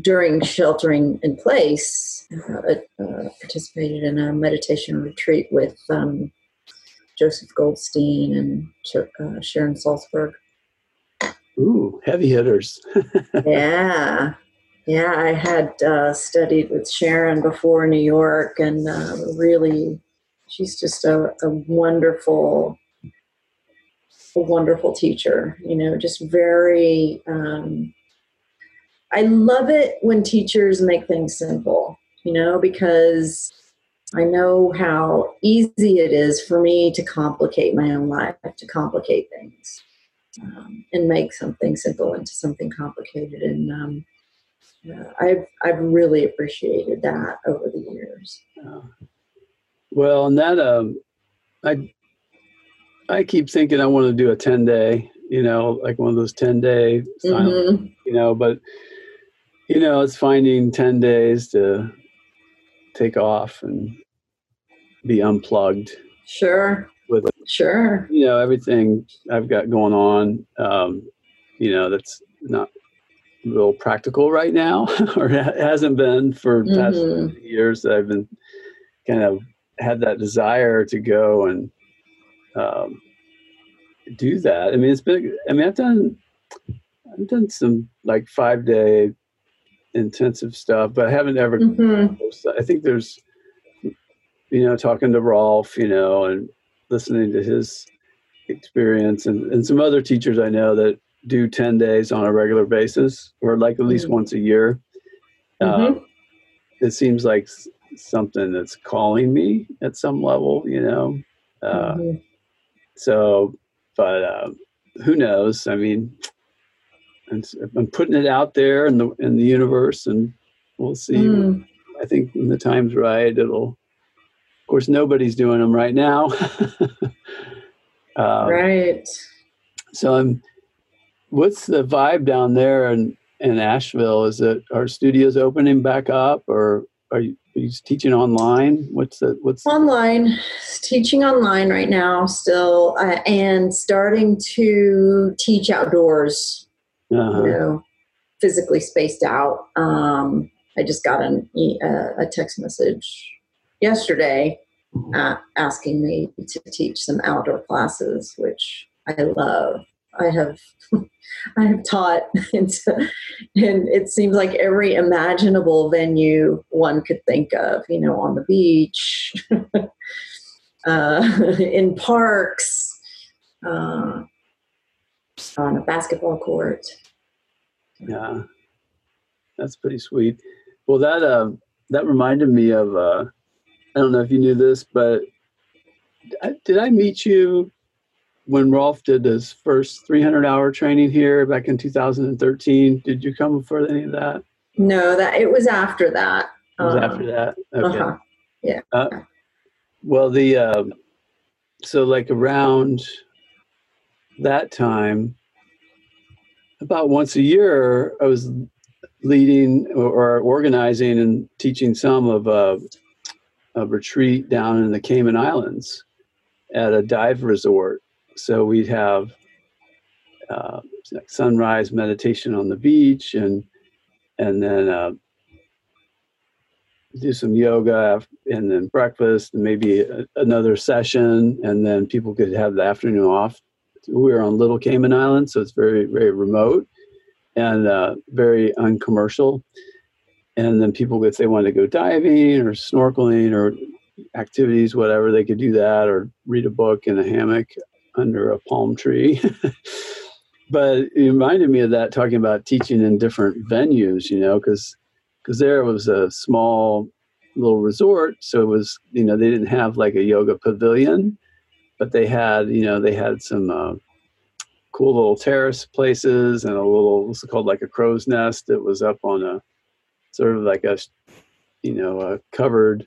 during sheltering in place uh, uh, participated in a meditation retreat with um, Joseph Goldstein and uh, Sharon Salzberg. Ooh, heavy hitters. yeah. Yeah, I had uh, studied with Sharon before in New York, and uh, really, she's just a, a wonderful, a wonderful teacher. You know, just very. Um, I love it when teachers make things simple. You know, because I know how easy it is for me to complicate my own life, to complicate things, um, and make something simple into something complicated. And um, yeah, I've I've really appreciated that over the years. well, and that um, I I keep thinking I want to do a ten day, you know, like one of those ten day, mm-hmm. you know, but you know, it's finding ten days to take off and be unplugged. Sure. With sure, you know, everything I've got going on, um, you know, that's not real practical right now, or hasn't been for mm-hmm. past years that I've been kind of had that desire to go and um, do that. I mean, it's been. I mean, I've done I've done some like five day intensive stuff, but I haven't ever. Mm-hmm. I think there's, you know, talking to Rolf, you know, and listening to his experience, and, and some other teachers I know that do 10 days on a regular basis or like at least mm-hmm. once a year. Mm-hmm. Uh, it seems like something that's calling me at some level, you know. Uh, mm-hmm. So, but uh, who knows? I mean, I'm, I'm, putting it out there in the in the universe, and we'll see. Mm. I think when the time's right, it'll. Of course, nobody's doing them right now. um, right. So I'm what's the vibe down there in, in Asheville? Is it our studios opening back up, or are you, are you teaching online? What's the what's online? Teaching online right now, still, uh, and starting to teach outdoors. Uh-huh. You know, physically spaced out. Um, I just got an, a text message yesterday mm-hmm. uh, asking me to teach some outdoor classes, which I love. I have I have taught, and it seems like every imaginable venue one could think of. You know, on the beach, uh, in parks, uh, on a basketball court. Yeah, that's pretty sweet. Well, that uh, that reminded me of. Uh, I don't know if you knew this, but I, did I meet you when Rolf did his first 300 hour training here back in 2013, did you come for any of that? No, that it was after that. It was um, after that. Okay. Uh-huh. Yeah. Uh, well, the uh, so like around that time, about once a year, I was leading or, or organizing and teaching some of a, a retreat down in the Cayman Islands at a dive resort. So we'd have uh, sunrise meditation on the beach and and then uh, do some yoga and then breakfast and maybe a, another session and then people could have the afternoon off we were on little cayman island so it's very very remote and uh, very uncommercial and then people if they wanted to go diving or snorkeling or activities whatever they could do that or read a book in a hammock under a palm tree. but it reminded me of that talking about teaching in different venues, you know, because because there was a small little resort, so it was you know they didn't have like a yoga pavilion, but they had you know they had some uh, cool little terrace places and a little what's called like a crow's nest that was up on a sort of like a you know a covered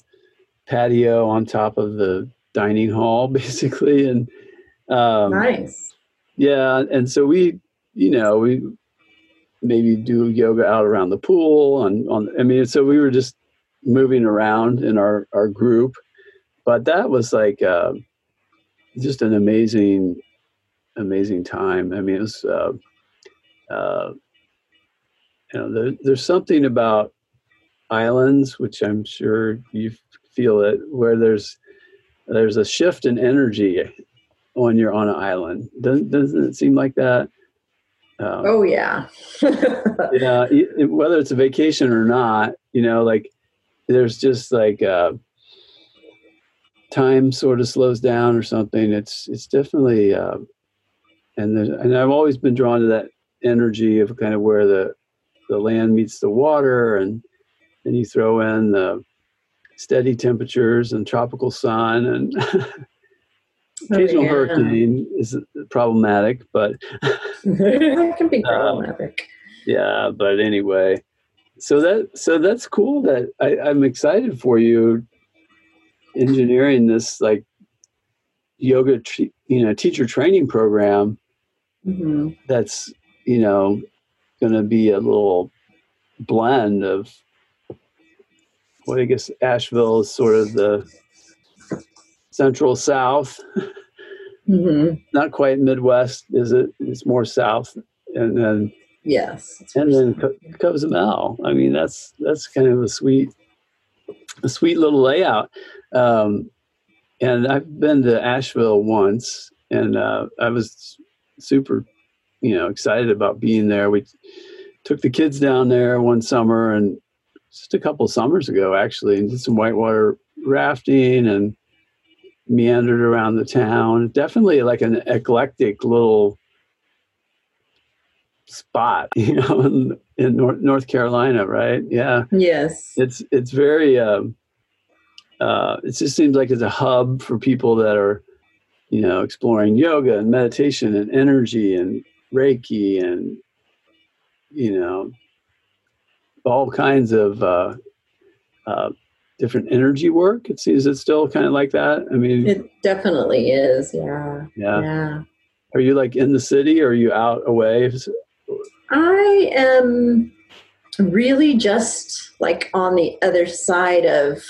patio on top of the dining hall basically and um, nice. Yeah, and so we, you know, we maybe do yoga out around the pool on on. I mean, so we were just moving around in our our group, but that was like, uh, just an amazing, amazing time. I mean, it was, uh, uh, you know, there, there's something about islands, which I'm sure you feel it, where there's there's a shift in energy when you're on an island. Doesn't doesn't it seem like that? Um, oh yeah. yeah, whether it's a vacation or not, you know, like there's just like uh, time sort of slows down or something. It's it's definitely, uh, and and I've always been drawn to that energy of kind of where the the land meets the water, and then you throw in the steady temperatures and tropical sun and occasional oh, yeah. hurricane is problematic, but it can be uh, problematic. Uh, yeah, but anyway, so that so that's cool. That I, I'm excited for you engineering this like yoga, you know, teacher training program. Mm-hmm. That's you know going to be a little blend of what I guess Asheville is sort of the central south. Mm-hmm. Not quite Midwest, is it? It's more south, and then yes, and then Co- Cozumel. I mean, that's that's kind of a sweet, a sweet little layout. Um, and I've been to Asheville once, and uh, I was super, you know, excited about being there. We took the kids down there one summer, and just a couple summers ago, actually, and did some whitewater rafting and meandered around the town. Definitely like an eclectic little spot, you know, in, in North, North Carolina, right? Yeah. Yes. It's it's very. Um, uh, it just seems like it's a hub for people that are, you know, exploring yoga and meditation and energy and Reiki and, you know, all kinds of uh, uh, different energy work. It seems it's still kind of like that. I mean, it definitely is. Yeah. Yeah. Yeah. Are you like in the city or are you out away? I am really just like on the other side of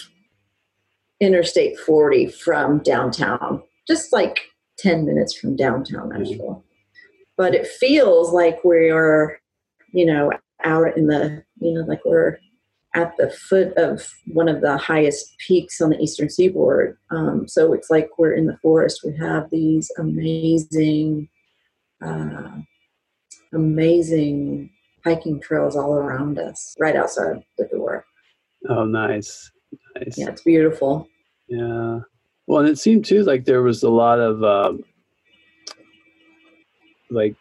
Interstate 40 from downtown, just like 10 minutes from downtown Asheville. But it feels like we are, you know, out in the, you know, like we're at the foot of one of the highest peaks on the eastern seaboard. Um, so it's like we're in the forest. We have these amazing, uh, amazing hiking trails all around us, right outside the door. Oh, nice. Nice. Yeah, it's beautiful. Yeah. Well, and it seemed too like there was a lot of um, like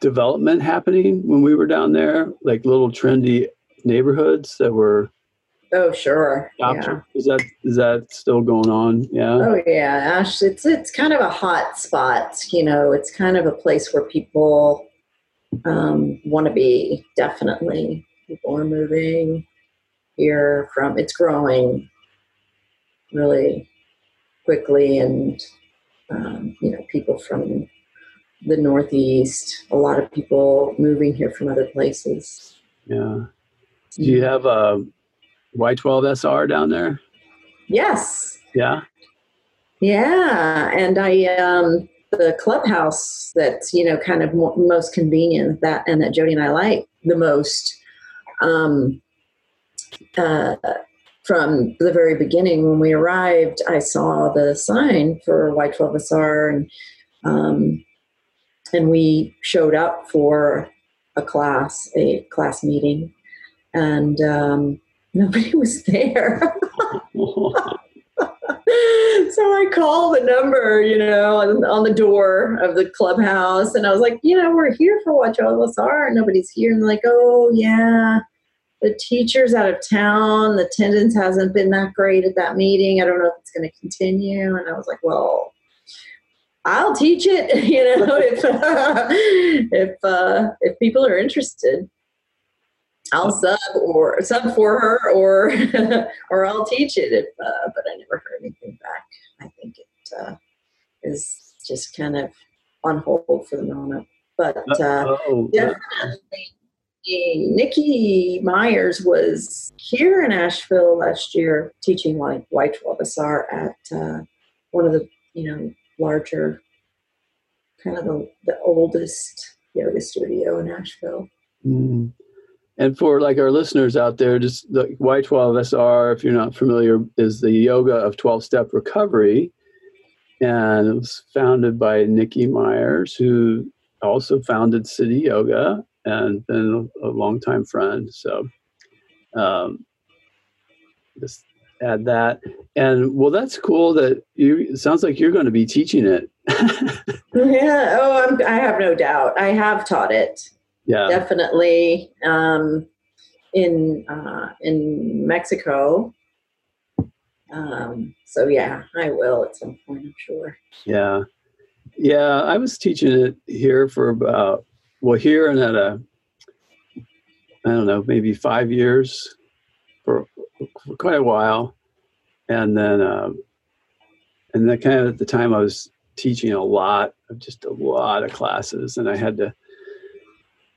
development happening when we were down there, like little trendy neighborhoods that were Oh sure. Yeah. Is that is that still going on? Yeah. Oh yeah. Ash it's it's kind of a hot spot, you know, it's kind of a place where people um, want to be, definitely. People are moving here from it's growing really quickly and um, you know, people from the northeast, a lot of people moving here from other places. Yeah. Do you have a Y12SR down there? Yes. Yeah. Yeah, and I um the clubhouse that's you know kind of mo- most convenient that and that Jody and I like the most. Um, uh, from the very beginning when we arrived, I saw the sign for Y12SR and um, and we showed up for a class, a class meeting, and um, nobody was there. so I called the number, you know, on, on, the door of the clubhouse, and I was like, you know, we're here for Y12SR, and nobody's here. And like, oh yeah, the teacher's out of town. The attendance hasn't been that great at that meeting. I don't know if it's going to continue. And I was like, well, I'll teach it, you know, if if uh, if people are interested. I'll sub or sub for her or or I'll teach it. If, uh, but I never heard anything back. I think it uh, is just kind of on hold for the moment. But uh, oh, definitely, Nikki Myers was here in Asheville last year teaching like Y12SR at uh, one of the you know larger, kind of the, the oldest yoga studio in Asheville. Mm. And for like our listeners out there, just the Y12SR, if you're not familiar, is the yoga of 12 step recovery. And it was founded by Nikki Myers, who also founded Cityoga and been a, longtime friend. So um, just add that. And well, that's cool that you, it sounds like you're going to be teaching it. yeah. Oh, I'm, I have no doubt. I have taught it yeah definitely um, in uh, in Mexico. Um, so yeah, I will at some point. I'm sure. Yeah, yeah. I was teaching it here for about well here and at a I don't know maybe five years for, for quite a while, and then um, and then kind of at the time I was teaching a lot of just a lot of classes, and I had to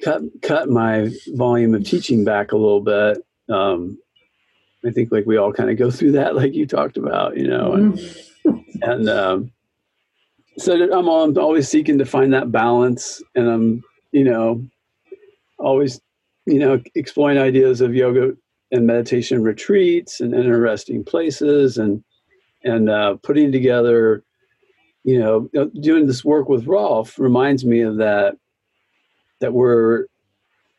cut cut my volume of teaching back a little bit. Um, I think like we all kind of go through that, like you talked about, you know, and, mm-hmm. and um, so I'm, I'm always seeking to find that balance, and I'm you know always you know exploring ideas of yoga and meditation retreats and interesting places, and and uh, putting together, you know, doing this work with Rolf reminds me of that that we're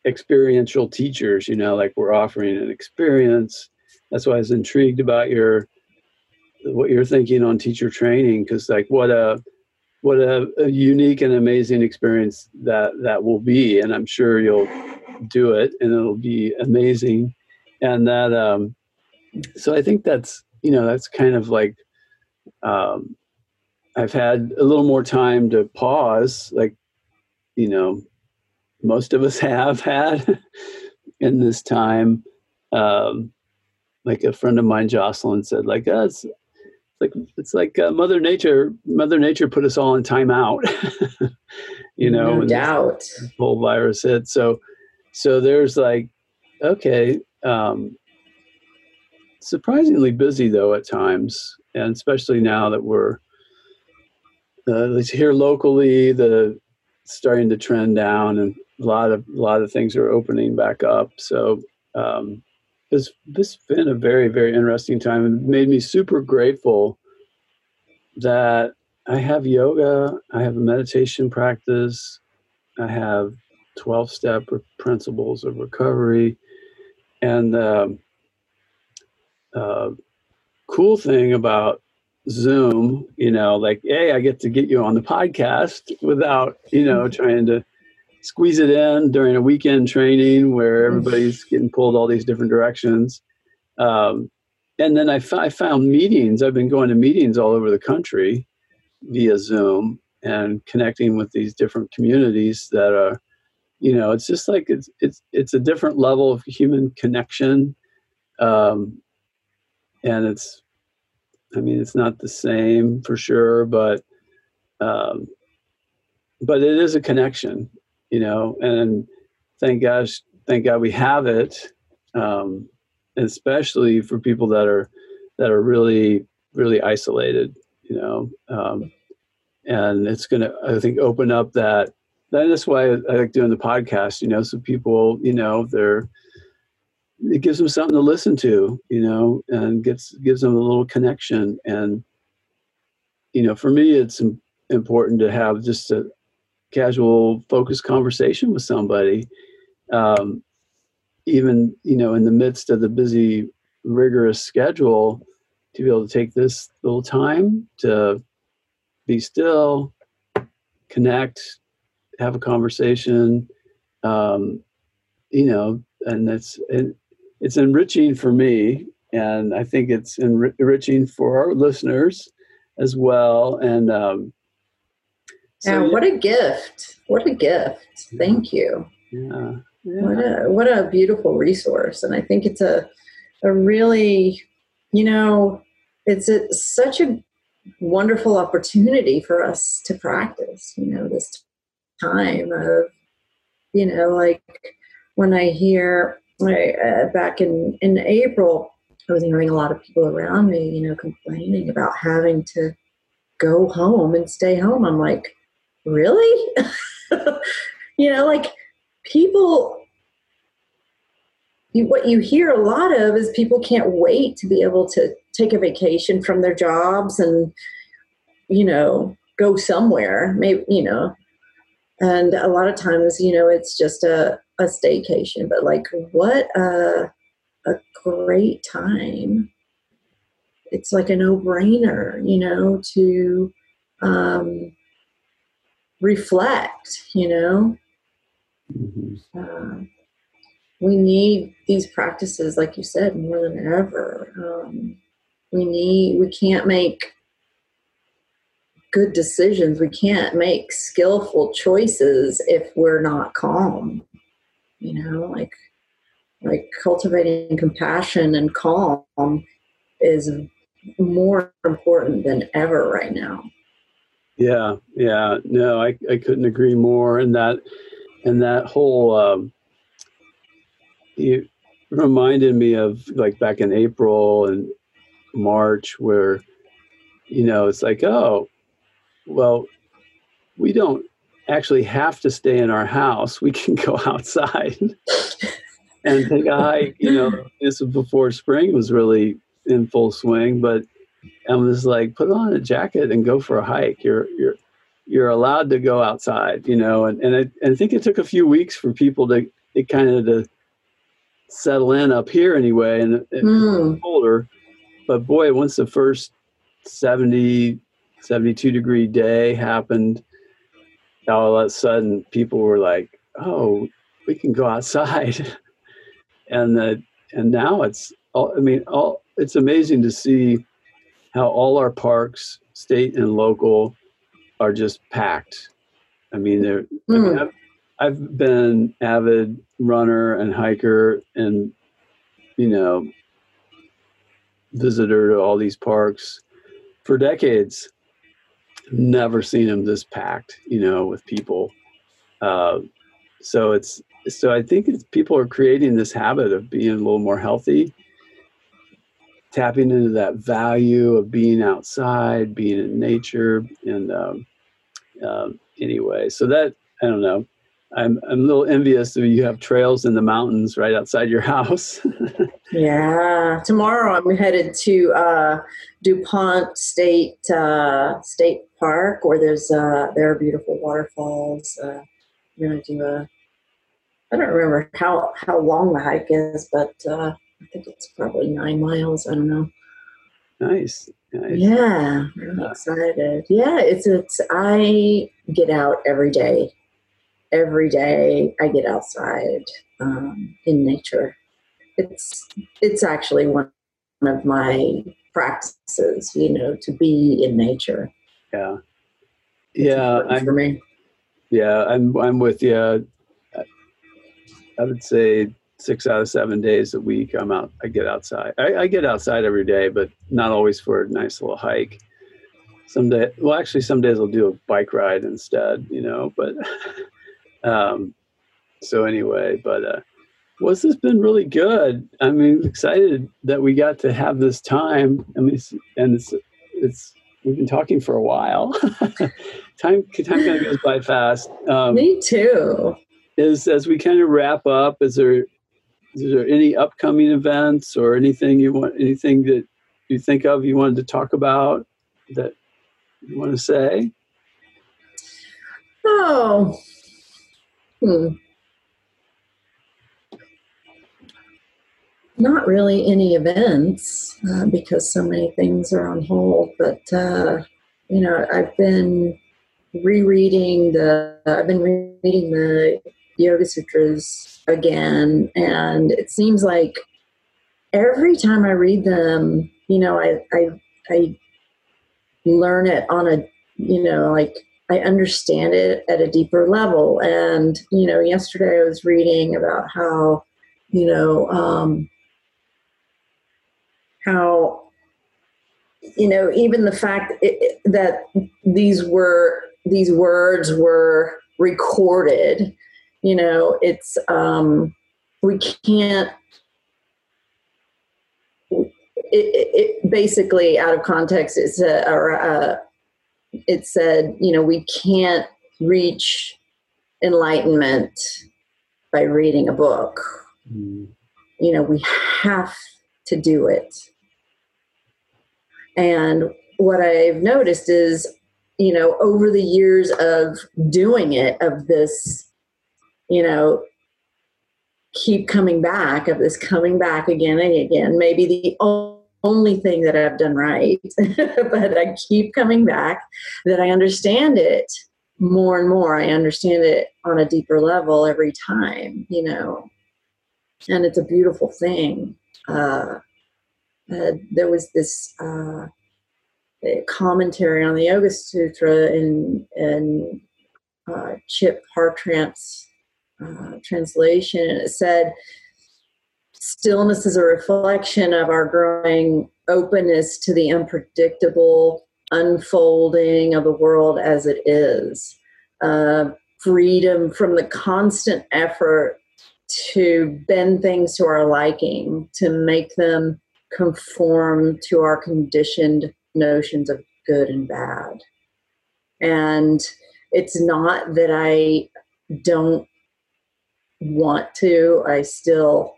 experiential teachers, you know, like we're offering an experience. That's why I was intrigued about your what you're thinking on teacher training because like what a what a, a, unique and amazing experience that that will be and i'm sure you'll do it and it'll be amazing and that um so i think that's you know that's kind of like um i've had a little more time to pause like you know most of us have had in this time. Um, like a friend of mine, Jocelyn, said, like, oh, it's, like it's like uh, Mother Nature. Mother Nature put us all in timeout. you know, no doubt. Whole virus hit. So, so there's like, okay, um, surprisingly busy though at times, and especially now that we're uh, here locally, the starting to trend down, and a lot of a lot of things are opening back up. So um, this this has been a very very interesting time and made me super grateful that I have yoga, I have a meditation practice, I have twelve step principles of recovery, and the uh, uh, cool thing about Zoom, you know, like, hey, I get to get you on the podcast without, you know, trying to squeeze it in during a weekend training where mm. everybody's getting pulled all these different directions. Um, and then I, f- I found meetings. I've been going to meetings all over the country via Zoom and connecting with these different communities that are, you know, it's just like it's it's it's a different level of human connection, um, and it's, I mean, it's not the same for sure, but um, but it is a connection you know, and thank gosh, thank God we have it, um, especially for people that are that are really really isolated, you know, um, and it's going to I think open up that. That's why I like doing the podcast, you know, so people, you know, they're it gives them something to listen to, you know, and gets gives them a little connection. And you know, for me, it's important to have just a, casual, focused conversation with somebody, um, even you know in the midst of the busy, rigorous schedule, to be able to take this little time to be still, connect, have a conversation, um, you know, and it's it, it's enriching for me, and I think it's enriching for our listeners as well, and um, so, yeah, what a gift. What a gift. Thank you. Yeah. yeah. What a what a beautiful resource. And I think it's a a really, you know, it's a, such a wonderful opportunity for us to practice, you know, this time of, you know, like when I hear I, uh, back in, in April, I was hearing a lot of people around me, you know, complaining about having to go home and stay home. I'm like, really? you know, like people, you, what you hear a lot of is people can't wait to be able to take a vacation from their jobs and, you know, go somewhere, maybe, you know, and a lot of times, you know, it's just a, a staycation, but like, what a, a great time it's like a no-brainer you know to um, reflect you know mm-hmm. uh, we need these practices like you said more than ever um, we need we can't make good decisions we can't make skillful choices if we're not calm you know like like cultivating compassion and calm is more important than ever right now. Yeah, yeah, no, I, I couldn't agree more. And that, and that whole, um, it reminded me of like back in April and March, where, you know, it's like, oh, well, we don't actually have to stay in our house. We can go outside and take a hike. You know, this was before spring was really in full swing, but I was like, put on a jacket and go for a hike. You're you're you're allowed to go outside, you know. And and I, and I think it took a few weeks for people to it kind of to settle in up here anyway, and it, mm. colder. But boy, once the first 70, 72 degree day happened, all of a sudden people were like, "Oh, we can go outside," and the and now it's all. I mean, all it's amazing to see how all our parks, state and local, are just packed. I mean, they're. Mm. I mean, hmm. I've, I've been avid runner and hiker, and you know, visitor to all these parks for decades. Never seen them this packed, you know, with people. Uh, so it's so I think it's people are creating this habit of being a little more healthy tapping into that value of being outside, being in nature, and um, um, anyway, so that I don't know. I'm I'm a little envious that you have trails in the mountains right outside your house. yeah, tomorrow I'm headed to uh, DuPont State uh, State Park, where there's uh, there are beautiful waterfalls. Uh, I'm gonna do a. I don't remember how how long the hike is, but uh, I think it's probably nine miles. I don't know. Nice. nice. Yeah, I'm excited. Yeah, it's it's. I get out every day. Every day, I get outside um, in nature. It's it's actually one of my practices. You know, to be in nature. Yeah. yeah, I'm, for me. Yeah, I'm I'm with you. I would say six out of seven days a week i'm out i get outside I, I, get outside every day but not always for a nice little hike some day well actually some days i'll do a bike ride instead you know but um so anyway but uh well, this has been really good. I mean, excited that we got to have this time. I mean, it's, and it's it's we've been talking for a while. time time kind of goes by fast. Um, Me too. Is as we kind of wrap up, is there is there any upcoming events or anything you want anything that you think of you wanted to talk about that you want to say oh hmm. not really any events uh, because so many things are on hold but uh, you know i've been rereading the i've been reading the yoga sutras again. And it seems like every time I read them, you know, I, I, I learn it on a, you know, like I understand it at a deeper level. And, you know, yesterday I was reading about how, you know, um, how, you know, even the fact it, that these were, these words were recorded you know it's um we can't it, it, it basically out of context it's a, a, it said, you know, we can't reach enlightenment by reading a book. Mm. You know, we have to do it. And what I've noticed is, you know, over the years of doing it, of this, you know, keep coming back, of this coming back again and again, maybe the only thing that I've done right, but I keep coming back, that I understand it more and more. I understand it on a deeper level every time, you know, and it's a beautiful thing. Uh, uh, there was this uh, commentary on the Yoga Sutra in, in uh, Chip Hartranft's uh, translation, and it said, Stillness is a reflection of our growing openness to the unpredictable unfolding of the world as it is. Uh, freedom from the constant effort to bend things to our liking, to make them conform to our conditioned notions of good and bad. And it's not that I don't want to, I still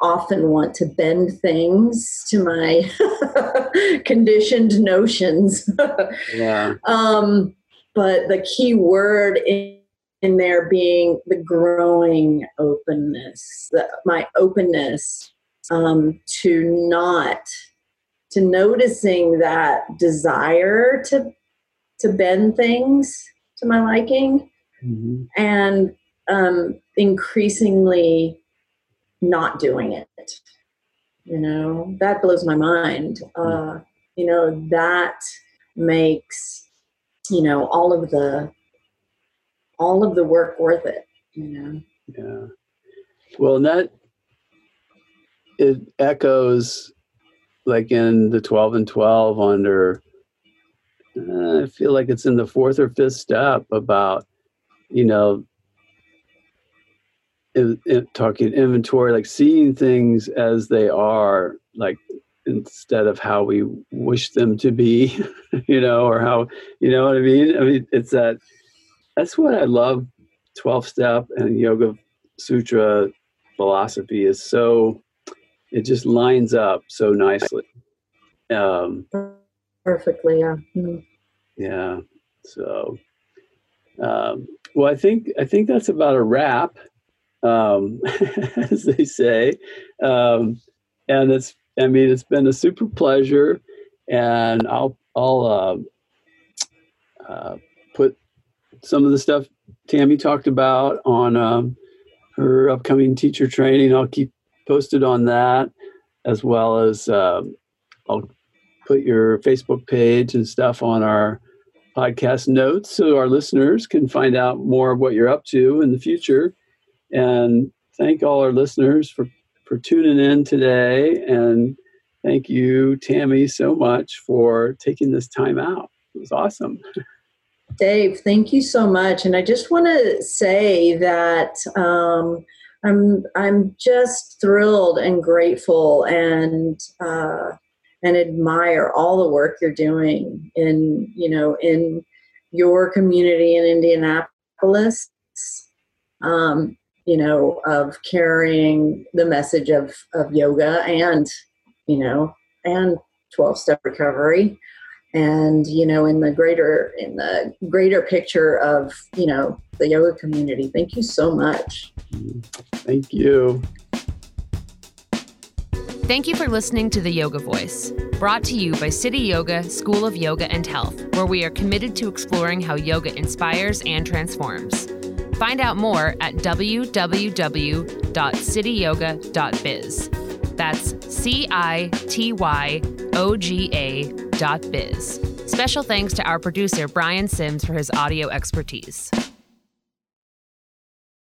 often want to bend things to my conditioned notions. yeah. Um, but the key word in, in there being the growing openness, the, my openness um, to not to noticing that desire to to bend things to my liking mm-hmm. and um, increasingly not doing it you know? That blows my mind. Uh, you know that makes you know all of the all of the work worth it you know? Yeah. Well and that it echoes like in the 12 and 12 under uh, i feel like it's in the fourth or fifth step about you know in, in, talking inventory, like seeing things as they are, like instead of how we wish them to be, you know, or how, you know what I mean? I mean, it's that, that's what I love 12 step and yoga sutra philosophy is so, it just lines up so nicely. Um, Perfectly, yeah. Mm-hmm. Yeah. So, um, well, I think I think that's about a wrap um, as they say. Um, and it's, I mean, it's been a super pleasure, and I'll, I'll uh, uh, put some of the stuff Tammy talked about on um, her upcoming teacher training. I'll keep posted on that, as well as um, I'll put your Facebook page and stuff on our podcast notes so our listeners can find out more of what you're up to in the future. And thank all our listeners for, for tuning in today. And thank you, Tammy, so much for taking this time out. It was awesome. Dave, thank you so much. And I just want to say that um, I'm I'm just thrilled and grateful and uh, and admire all the work you're doing in you know in your community in Indianapolis. Um, you know, of carrying the message of, of yoga and, you know, and 12 step recovery. And, you know, in the greater, in the greater picture of, you know, the yoga community. Thank you so much. Thank you. Thank you for listening to The Yoga Voice, brought to you by Cityoga, School of Yoga and Health, where we are committed to exploring how yoga inspires and transforms. Find out more at www.cityoga.biz. That's C I T Y O G A dot biz. Special thanks to our producer, Brian Sims, for his audio expertise.